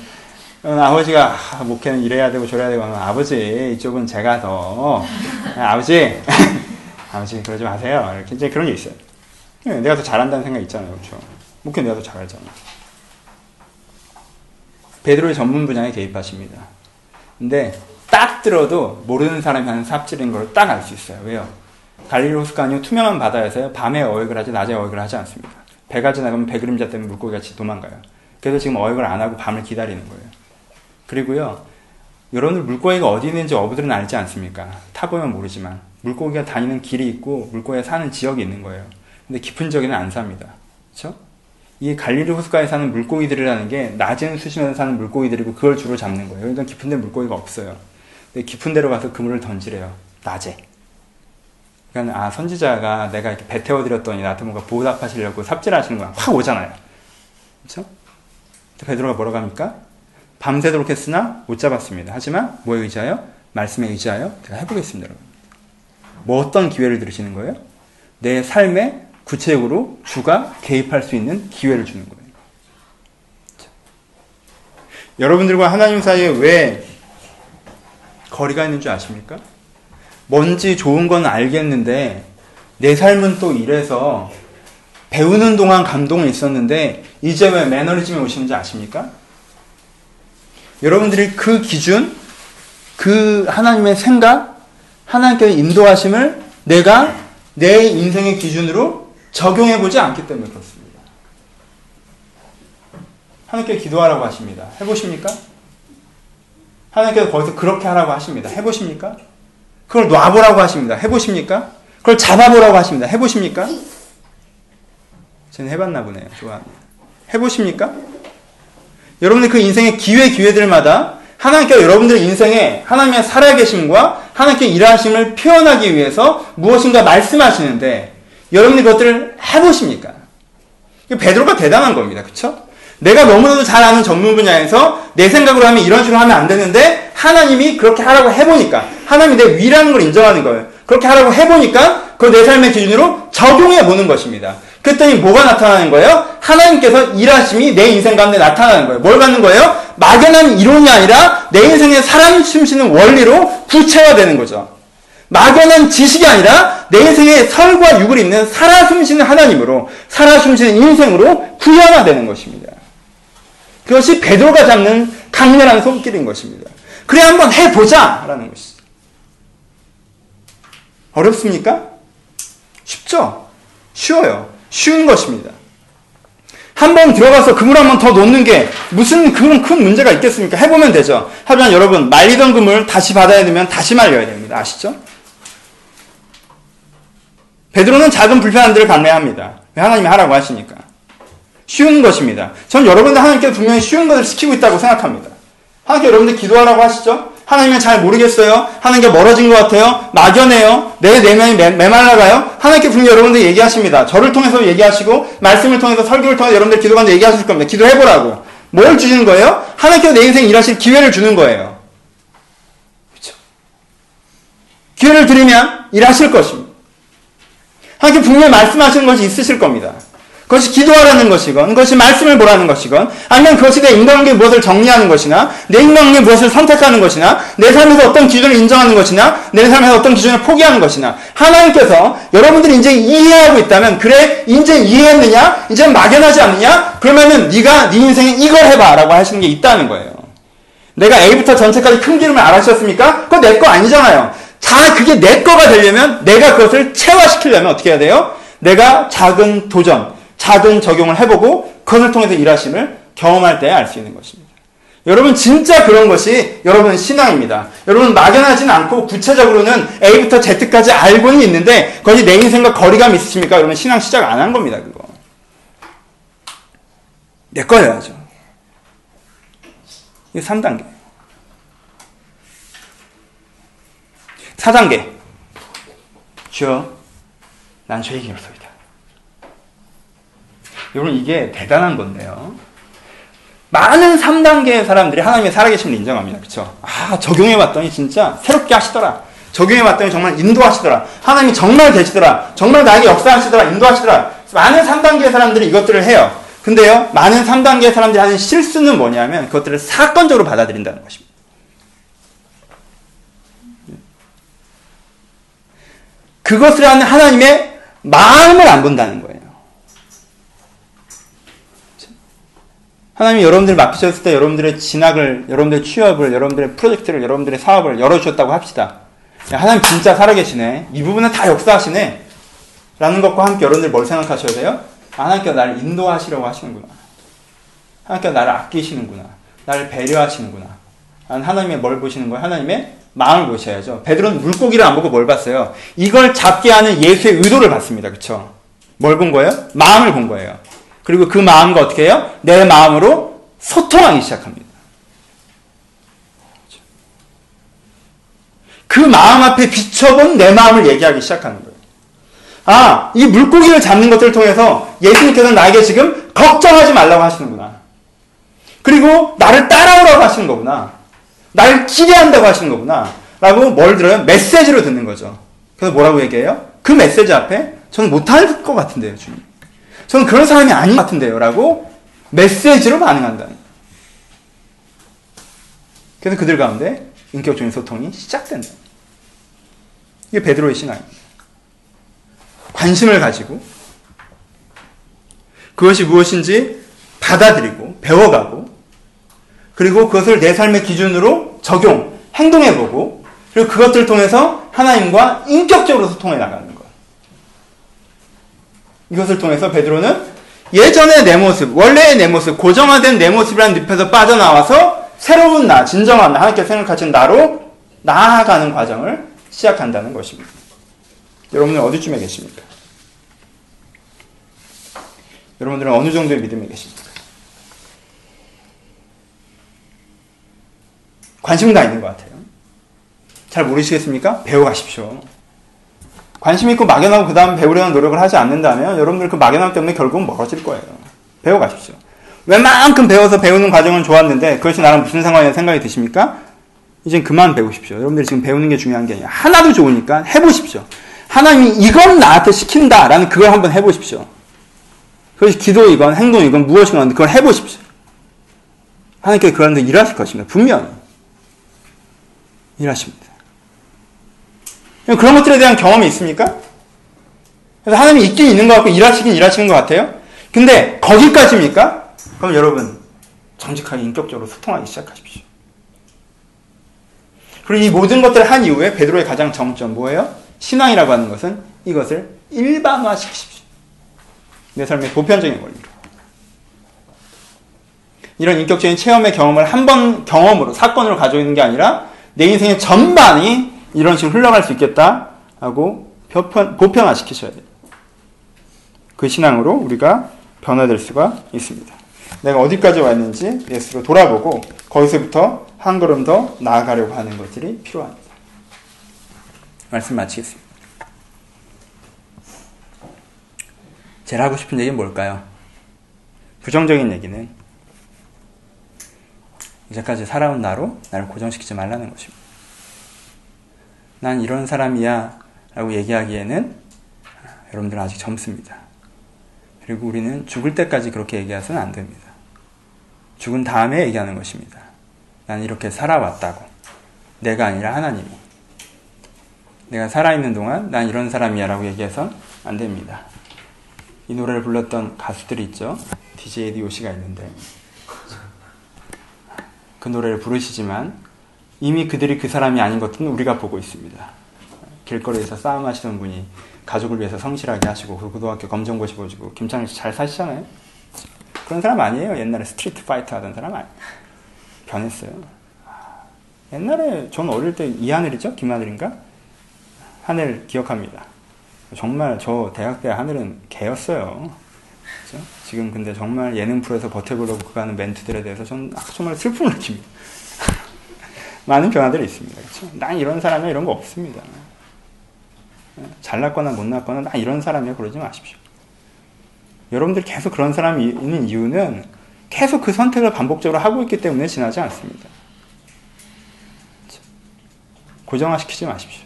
어, 아버지가 아, 목회는 이래야 되고 저래야 되고 하면 아버지 이쪽은 제가 더 아버지 아버지 그러지 마세요. 이렇게 이제 그런 게 있어요. 네, 내가 더 잘한다는 생각이 있잖아요. 그렇죠? 목회 내가 더 잘하잖아. 베드로의 전문 분야에 개입하십니다. 근데 딱 들어도 모르는 사람이 하는 삽질인 걸 딱 알 수 있어요. 왜요? 갈릴리 아니고 투명한 바다에서요. 밤에 어획을 하지 낮에 어획을 하지 않습니다. 배가 지나가면 배그림자 때문에 물고기 같이 도망가요. 그래서 지금 어획을 안 하고 밤을 기다리는 거예요. 그리고요. 여러분들 물고기가 어디 있는지 어부들은 알지 않습니까? 타보면 모르지만 물고기가 다니는 길이 있고 물고기가 사는 지역이 있는 거예요. 근데 깊은 지역에는 안 삽니다. 그렇죠? 이 갈릴리 호수가에 사는 물고기들이라는 게 낮은 수심에서 사는 물고기들이고 그걸 주로 잡는 거예요. 그러니까 깊은 데 물고기가 없어요. 근데 깊은 데로 가서 그물을 던지래요. 낮에. 그러니까 아 선지자가 내가 이렇게 배 태워드렸더니 나한테 뭔가 보답하시려고 삽질하시는 거야. 확 오잖아요. 그렇죠? 베드로가 뭐라고 합니까? 밤새도록 했으나 못 잡았습니다. 하지만 뭐에 의지하여? 말씀에 의지하여 제가 해보겠습니다. 여러분. 뭐 어떤 기회를 들으시는 거예요? 내 삶에 구체적으로 주가 개입할 수 있는 기회를 주는 거예요. 자. 여러분들과 하나님 사이에 왜 거리가 있는 줄 아십니까? 뭔지 좋은 건 알겠는데 내 삶은 또 이래서 배우는 동안 감동이 있었는데 이제 왜 매너리즘이 오시는지 아십니까? 여러분들이 그 기준, 그 하나님의 생각, 하나님께서 인도하심을 내가 내 인생의 기준으로 적용해 보지 않기 때문에 그렇습니다. 하나님께 기도하라고 하십니다. 해보십니까? 하나님께서 거기서 그렇게 하라고 하십니다. 해보십니까? 그걸 놔보라고 하십니다. 해보십니까? 그걸 잡아보라고 하십니다. 해보십니까? 저는 해봤나 보네요. 좋아합니다. 해보십니까? 여러분들 그 인생의 기회 기회들마다 하나님께서 여러분들의 인생에 하나님의 살아계심과 하나님께 일하심을 표현하기 위해서 무엇인가 말씀하시는데 여러분이 그것들을 해보십니까? 베드로가 대단한 겁니다. 그쵸? 내가 너무나도 잘 아는 전문 분야에서 내 생각으로 하면 이런 식으로 하면 안 되는데 하나님이 그렇게 하라고 해보니까 하나님이 내 위라는 걸 인정하는 거예요. 그렇게 하라고 해보니까 그 내 삶의 기준으로 적용해 보는 것입니다. 그랬더니 뭐가 나타나는 거예요? 하나님께서 일하심이 내 인생 가운데 나타나는 거예요. 뭘 갖는 거예요? 막연한 이론이 아니라 내 인생에 사람 숨쉬는 원리로 구체화되는 거죠. 막연한 지식이 아니라 내 인생에 설과 육을 있는 살아 숨쉬는 하나님으로 살아 숨쉬는 인생으로 구현화되는 것입니다. 그것이 베드로가 잡는 강렬한 손길인 것입니다. 그래 한번 해보자 라는 것이죠. 어렵습니까? 쉽죠? 쉬워요. 쉬운 것입니다. 한 번 들어가서 그물 한 번 더 놓는 게 무슨 그런 큰 문제가 있겠습니까? 해보면 되죠. 하지만 여러분, 말리던 그물 다시 받아야 되면 다시 말려야 됩니다. 아시죠? 베드로는 작은 불편함들을 감내합니다. 하나님이 하라고 하시니까. 쉬운 것입니다. 전 여러분들 하나님께서 분명히 쉬운 것을 시키고 있다고 생각합니다. 하나님께 여러분들 기도하라고 하시죠? 하나님은 잘 모르겠어요. 하나님께 멀어진 것 같아요. 막연해요. 내 내면이 매, 메말라가요. 하나님께 분명히 여러분들 얘기하십니다. 저를 통해서 얘기하시고 말씀을 통해서 설교를 통해서 여러분들 기도관도 얘기하실 겁니다. 기도해보라고. 뭘 주시는 거예요? 하나님께서 내 인생 일하실 기회를 주는 거예요. 그렇죠? 기회를 드리면 일하실 것입니다. 하나님께 분명히 말씀하시는 것이 있으실 겁니다. 그것이 기도하라는 것이건, 그것이 말씀을 보라는 것이건, 아니면 그것이 내 인간관계 무엇을 정리하는 것이나, 내 인간관계 무엇을 선택하는 것이나, 내 삶에서 어떤 기준을 인정하는 것이나, 내 삶에서 어떤 기준을 포기하는 것이나, 하나님께서 여러분들이 이제 이해하고 있다면, 그래, 이제 이해했느냐? 이제 막연하지 않느냐? 그러면은 네가 네 인생에 이걸 해봐 라고 하시는 게 있다는 거예요. 내가 A부터 전체까지 큰 기름을 알아셨습니까? 그거 내 거 아니잖아요. 자, 그게 내 거가 되려면, 내가 그것을 체화시키려면 어떻게 해야 돼요? 내가 작은 도전, 작은 적용을 해보고 그것을 통해서 일하심을 경험할 때 알 수 있는 것입니다. 여러분 진짜 그런 것이 여러분 신앙입니다. 여러분 막연하진 않고 구체적으로는 A부터 Z까지 알고는 있는데 그것이 내 인생과 거리감이 있으십니까? 여러분 신앙 시작 안 한 겁니다. 그거. 내 거여야죠. 이게 3단계. 4단계. 주여, 난 죄인이 없소이다. 여러분 이게 대단한 건데요. 많은 3단계의 사람들이 하나님의 살아계심을 인정합니다. 그쵸? 아, 적용해봤더니 진짜 새롭게 하시더라. 적용해봤더니 정말 인도하시더라. 하나님이 정말 되시더라. 정말 나에게 역사하시더라. 인도하시더라. 많은 3단계의 사람들이 이것들을 해요. 근데요, 많은 3단계의 사람들이 하는 실수는 뭐냐면 그것들을 사건적으로 받아들인다는 것입니다. 그것을 하는 하나님의 마음을 안 본다는 거예요. 하나님이 여러분들 맡기셨을 때 여러분들의 진학을, 여러분들의 취업을, 여러분들의 프로젝트를, 여러분들의 사업을 열어주셨다고 합시다. 하나님 진짜 살아계시네. 이 부분은 다 역사하시네. 라는 것과 함께 여러분들 뭘 생각하셔야 돼요? 하나님께서 나를 인도하시려고 하시는구나. 하나님께서 나를 아끼시는구나. 나를 배려하시는구나. 하나님의 뭘 보시는 거예요? 하나님의 마음을 보셔야죠. 베드로는 물고기를 안 보고 뭘 봤어요? 이걸 잡게 하는 예수의 의도를 봤습니다. 그쵸? 뭘 본 거예요? 마음을 본 거예요. 그리고 그 마음과 어떻게 해요? 내 마음으로 소통하기 시작합니다. 그 마음 앞에 비춰본 내 마음을 얘기하기 시작하는 거예요. 아, 이 물고기를 잡는 것을 통해서 예수님께서는 나에게 지금 걱정하지 말라고 하시는구나. 그리고 나를 따라오라고 하시는 거구나. 나를 기대한다고 하시는 거구나. 라고 뭘 들어요? 메시지로 듣는 거죠. 그래서 뭐라고 얘기해요? 그 메시지 앞에 저는 못할 것 같은데요, 주님. 저는 그런 사람이 아닌 것 같은데요. 라고 메시지로 반응한다는 그래서 그들 가운데 인격적인 소통이 시작된다. 이게 베드로의 신앙입니다. 관심을 가지고 그것이 무엇인지 받아들이고 배워가고 그리고 그것을 내 삶의 기준으로 적용, 행동해보고 그리고 그것들을 통해서 하나님과 인격적으로 소통해 나가는 이것을 통해서 베드로는 예전의 내 모습, 원래의 내 모습, 고정화된 내 모습이라는 늪에서 빠져나와서 새로운 나, 진정한 나, 하나님께 생각하신 나로 나아가는 과정을 시작한다는 것입니다. 여러분은 어디쯤에 계십니까? 여러분들은 어느 정도의 믿음에 계십니까? 관심은 다 있는 것 같아요. 잘 모르시겠습니까? 배워가십시오. 관심 있고 막연하고 그 다음 배우려는 노력을 하지 않는다면 여러분들 그 막연함 때문에 결국은 멀어질 거예요. 배워가십시오. 웬만큼 배워서 배우는 과정은 좋았는데 그것이 나랑 무슨 상관이냐 생각이 드십니까? 이젠 그만 배우십시오. 여러분들이 지금 배우는 게 중요한 게 아니라 하나도 좋으니까 해보십시오. 하나님이 이건 나한테 시킨다라는 그걸 한번 해보십시오. 그것이 기도이건 행동이건 무엇이건 그걸 해보십시오. 하나님께서 그런데 일하실 것입니다. 분명히. 일하십니다. 그런 것들에 대한 경험이 있습니까? 그래서 하나님이 있긴 있는 것 같고 일하시긴 일하시는 것 같아요. 근데 거기까지입니까? 그럼 여러분 정직하게 인격적으로 소통하기 시작하십시오. 그리고 이 모든 것들을 한 이후에 베드로의 가장 정점 뭐예요? 신앙이라고 하는 것은 이것을 일반화시키십시오. 내 삶의 보편적인 원리로. 이런 인격적인 체험의 경험을 한 번 경험으로 사건으로 있는 게 아니라 내 인생의 전반이 이런 식으로 흘러갈 수 있겠다 하고 보편, 보편화시키셔야 돼요. 그 신앙으로 우리가 변화될 수가 있습니다. 내가 어디까지 왔는지 예수로 돌아보고 거기서부터 한 걸음 더 나아가려고 하는 것들이 필요합니다. 말씀 마치겠습니다. 제가 하고 싶은 얘기는 뭘까요? 부정적인 얘기는 이제까지 살아온 나로 나를 고정시키지 말라는 것입니다. 난 이런 사람이야 라고 얘기하기에는 여러분들 아직 젊습니다. 그리고 우리는 죽을 때까지 그렇게 얘기해서는 안 됩니다. 죽은 다음에 얘기하는 것입니다. 난 이렇게 살아왔다고. 내가 아니라 하나님이. 내가 살아있는 동안 난 이런 사람이야 라고 얘기해서 안 됩니다. 이 노래를 불렀던 가수들이 있죠. DJ DOC가 있는데. 그 노래를 부르시지만 이미 그들이 그 사람이 아닌 것은 우리가 보고 있습니다. 길거리에서 싸움하시던 분이 가족을 위해서 성실하게 하시고 그 고등학교 검정고시 보시고 김창일 씨 잘 사시잖아요. 그런 사람 아니에요. 옛날에 street fighter 하던 사람 아니에요. 변했어요. 옛날에 전 어릴 때 이하늘이죠? 김하늘인가? 하늘 기억합니다. 정말 저 대학 때 하늘은 개였어요. 그렇죠? 지금 근데 정말 예능 프로에서 버텨보려고 그거 하는 멘트들에 대해서 저는 정말 슬픔을 느낍니다. 많은 변화들이 있습니다. 그렇죠? 난 이런 사람이야 이런 거 없습니다. 잘났거나 못났거나 난 이런 사람이야 그러지 마십시오. 여러분들 계속 그런 사람이 있는 이유는 계속 그 선택을 반복적으로 하고 있기 때문에 지나지 않습니다. 고정화시키지 마십시오.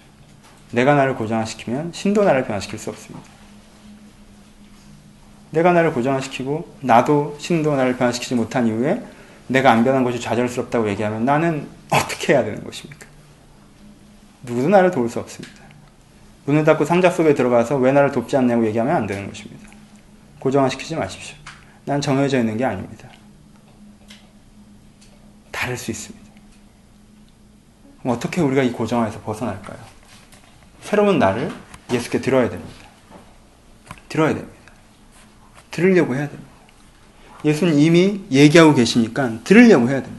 내가 나를 고정화시키면 신도 나를 변화시킬 수 없습니다. 내가 나를 고정화시키고 나도 신도 나를 변화시키지 못한 이후에 내가 안 변한 것이 좌절스럽다고 얘기하면 나는 어떻게 해야 되는 것입니까? 누구도 나를 도울 수 없습니다. 문을 닫고 상자 속에 들어가서 왜 나를 돕지 않냐고 얘기하면 안 되는 것입니다. 고정화시키지 마십시오. 난 정해져 있는 게 아닙니다. 다를 수 있습니다. 그럼 어떻게 우리가 이 고정화에서 벗어날까요? 새로운 나를 예수께 들어야 됩니다. 들어야 됩니다. 들으려고 해야 됩니다. 예수는 이미 얘기하고 계시니까 들으려고 해야 됩니다.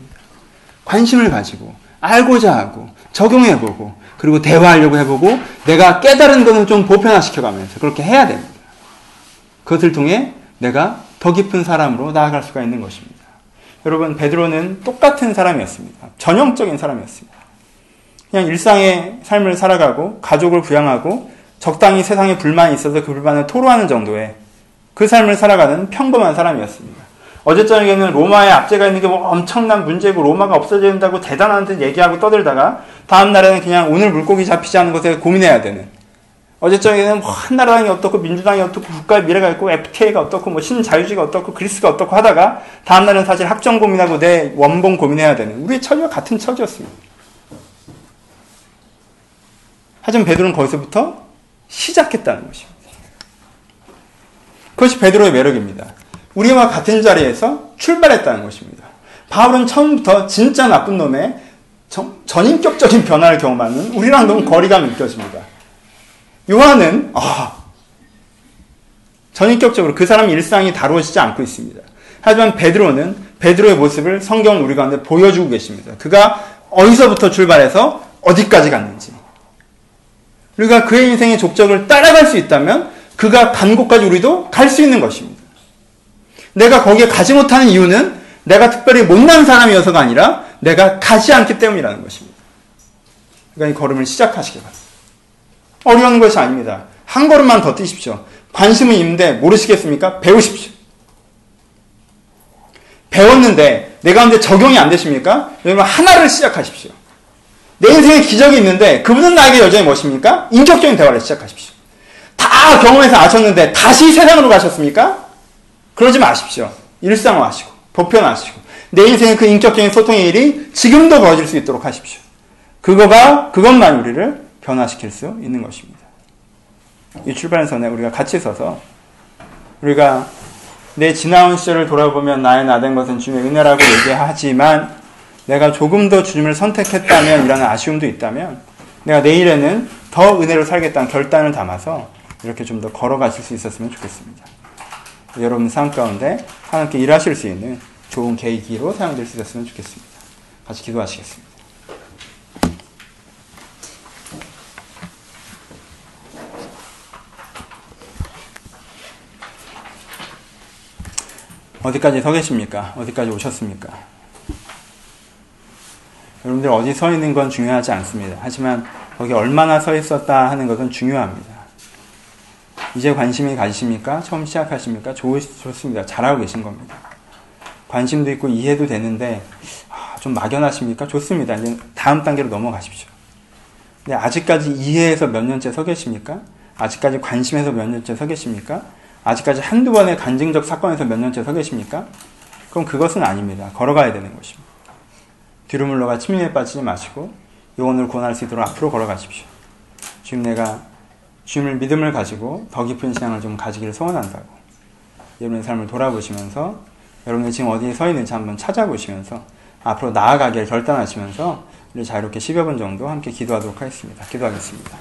관심을 가지고 알고자 하고 적용해보고 그리고 대화하려고 해보고 내가 깨달은 것은 좀 보편화시켜가면서 그렇게 해야 됩니다. 그것을 통해 내가 더 깊은 사람으로 나아갈 수가 있는 것입니다. 여러분 베드로는 똑같은 사람이었습니다. 전형적인 사람이었습니다. 그냥 일상의 삶을 살아가고 가족을 부양하고 적당히 세상에 불만이 있어서 그 불만을 토로하는 정도의 그 삶을 살아가는 평범한 사람이었습니다. 어제 저녁에는 로마의 압제가 있는 게 뭐 엄청난 문제고 로마가 없어져야 된다고 대단한 듯 얘기하고 떠들다가 다음 날에는 그냥 오늘 물고기 잡히지 않은 것에 고민해야 되는 어제 저녁에는 뭐 한나라당이 어떻고 민주당이 어떻고 국가의 미래가 있고 FTA가 어떻고 뭐 신자유주의가 어떻고 그리스가 어떻고 하다가 다음 날은 사실 학점 고민하고 내 원본 고민해야 되는 우리의 처지와 같은 처지였습니다. 하지만 베드로는 거기서부터 시작했다는 것입니다. 그것이 베드로의 매력입니다. 우리와 같은 자리에서 출발했다는 것입니다. 바울은 처음부터 진짜 나쁜 놈의 전인격적인 변화를 경험하는 우리랑 너무 거리감이 느껴집니다. 요한은 아, 전인격적으로 그 사람 일상이 다루어지지 않고 있습니다. 하지만 베드로는 베드로의 모습을 성경은 우리 가운데 보여주고 계십니다. 그가 어디서부터 출발해서 어디까지 갔는지. 우리가 그의 인생의 족적을 따라갈 수 있다면 그가 간 곳까지 우리도 갈 수 있는 것입니다. 내가 거기에 가지 못하는 이유는 내가 특별히 못난 사람이어서가 아니라 내가 가지 않기 때문이라는 것입니다. 그러니까 이 걸음을 시작하시기 바랍니다. 어려운 것이 아닙니다. 한 걸음만 더 뛰십시오. 관심은 있는데 모르시겠습니까? 배우십시오. 배웠는데 내가 근데 적용이 안 되십니까? 여러분 하나를 시작하십시오. 내 인생에 기적이 있는데 그분은 나에게 여전히 무엇입니까? 인격적인 대화를 시작하십시오. 다 경험해서 아셨는데 다시 세상으로 가셨습니까? 그러지 마십시오. 일상화하시고 보편화하시고 내 인생의 그 인격적인 소통의 일이 지금도 벌어질 수 있도록 하십시오. 그거가 그것만 우리를 변화시킬 수 있는 것입니다. 이 출발선에 우리가 같이 서서 우리가 내 지나온 시절을 돌아보면 나의 나된 것은 주님의 은혜라고 얘기하지만 내가 조금 더 주님을 선택했다면 이라는 아쉬움도 있다면 내가 내일에는 더 은혜로 살겠다는 결단을 담아서 이렇게 좀 더 걸어가실 수 있었으면 좋겠습니다. 여러분 삶 가운데 하나님께 일하실 수 있는 좋은 계기로 사용될 수 있었으면 좋겠습니다. 같이 기도하시겠습니다. 어디까지 서 계십니까? 어디까지 오셨습니까? 여러분들 어디 서 있는 건 중요하지 않습니다. 하지만 거기 얼마나 서 있었다 하는 것은 중요합니다. 이제 관심이 가십니까? 처음 시작하십니까? 좋, 좋습니다. 잘하고 계신 겁니다. 관심도 있고 이해도 되는데 아, 좀 막연하십니까? 좋습니다. 이제 다음 단계로 넘어가십시오. 근데 아직까지 이해해서 몇 년째 서 계십니까? 아직까지 관심해서 몇 년째 서 계십니까? 아직까지 한두 번의 간증적 사건에서 몇 년째 서 계십니까? 그럼 그것은 아닙니다. 걸어가야 되는 것입니다. 뒤로 물러가 침륜에 빠지지 마시고 영혼을 구원할 수 있도록 앞으로 걸어가십시오. 지금 내가 주님을 믿음을 가지고 더 깊은 신앙을 좀 가지기를 소원한다고 여러분의 삶을 돌아보시면서 여러분이 지금 어디에 서 있는지 한번 찾아보시면서 앞으로 나아가기를 결단하시면서 우리 자유롭게 10여 분 정도 함께 기도하도록 하겠습니다. 기도하겠습니다.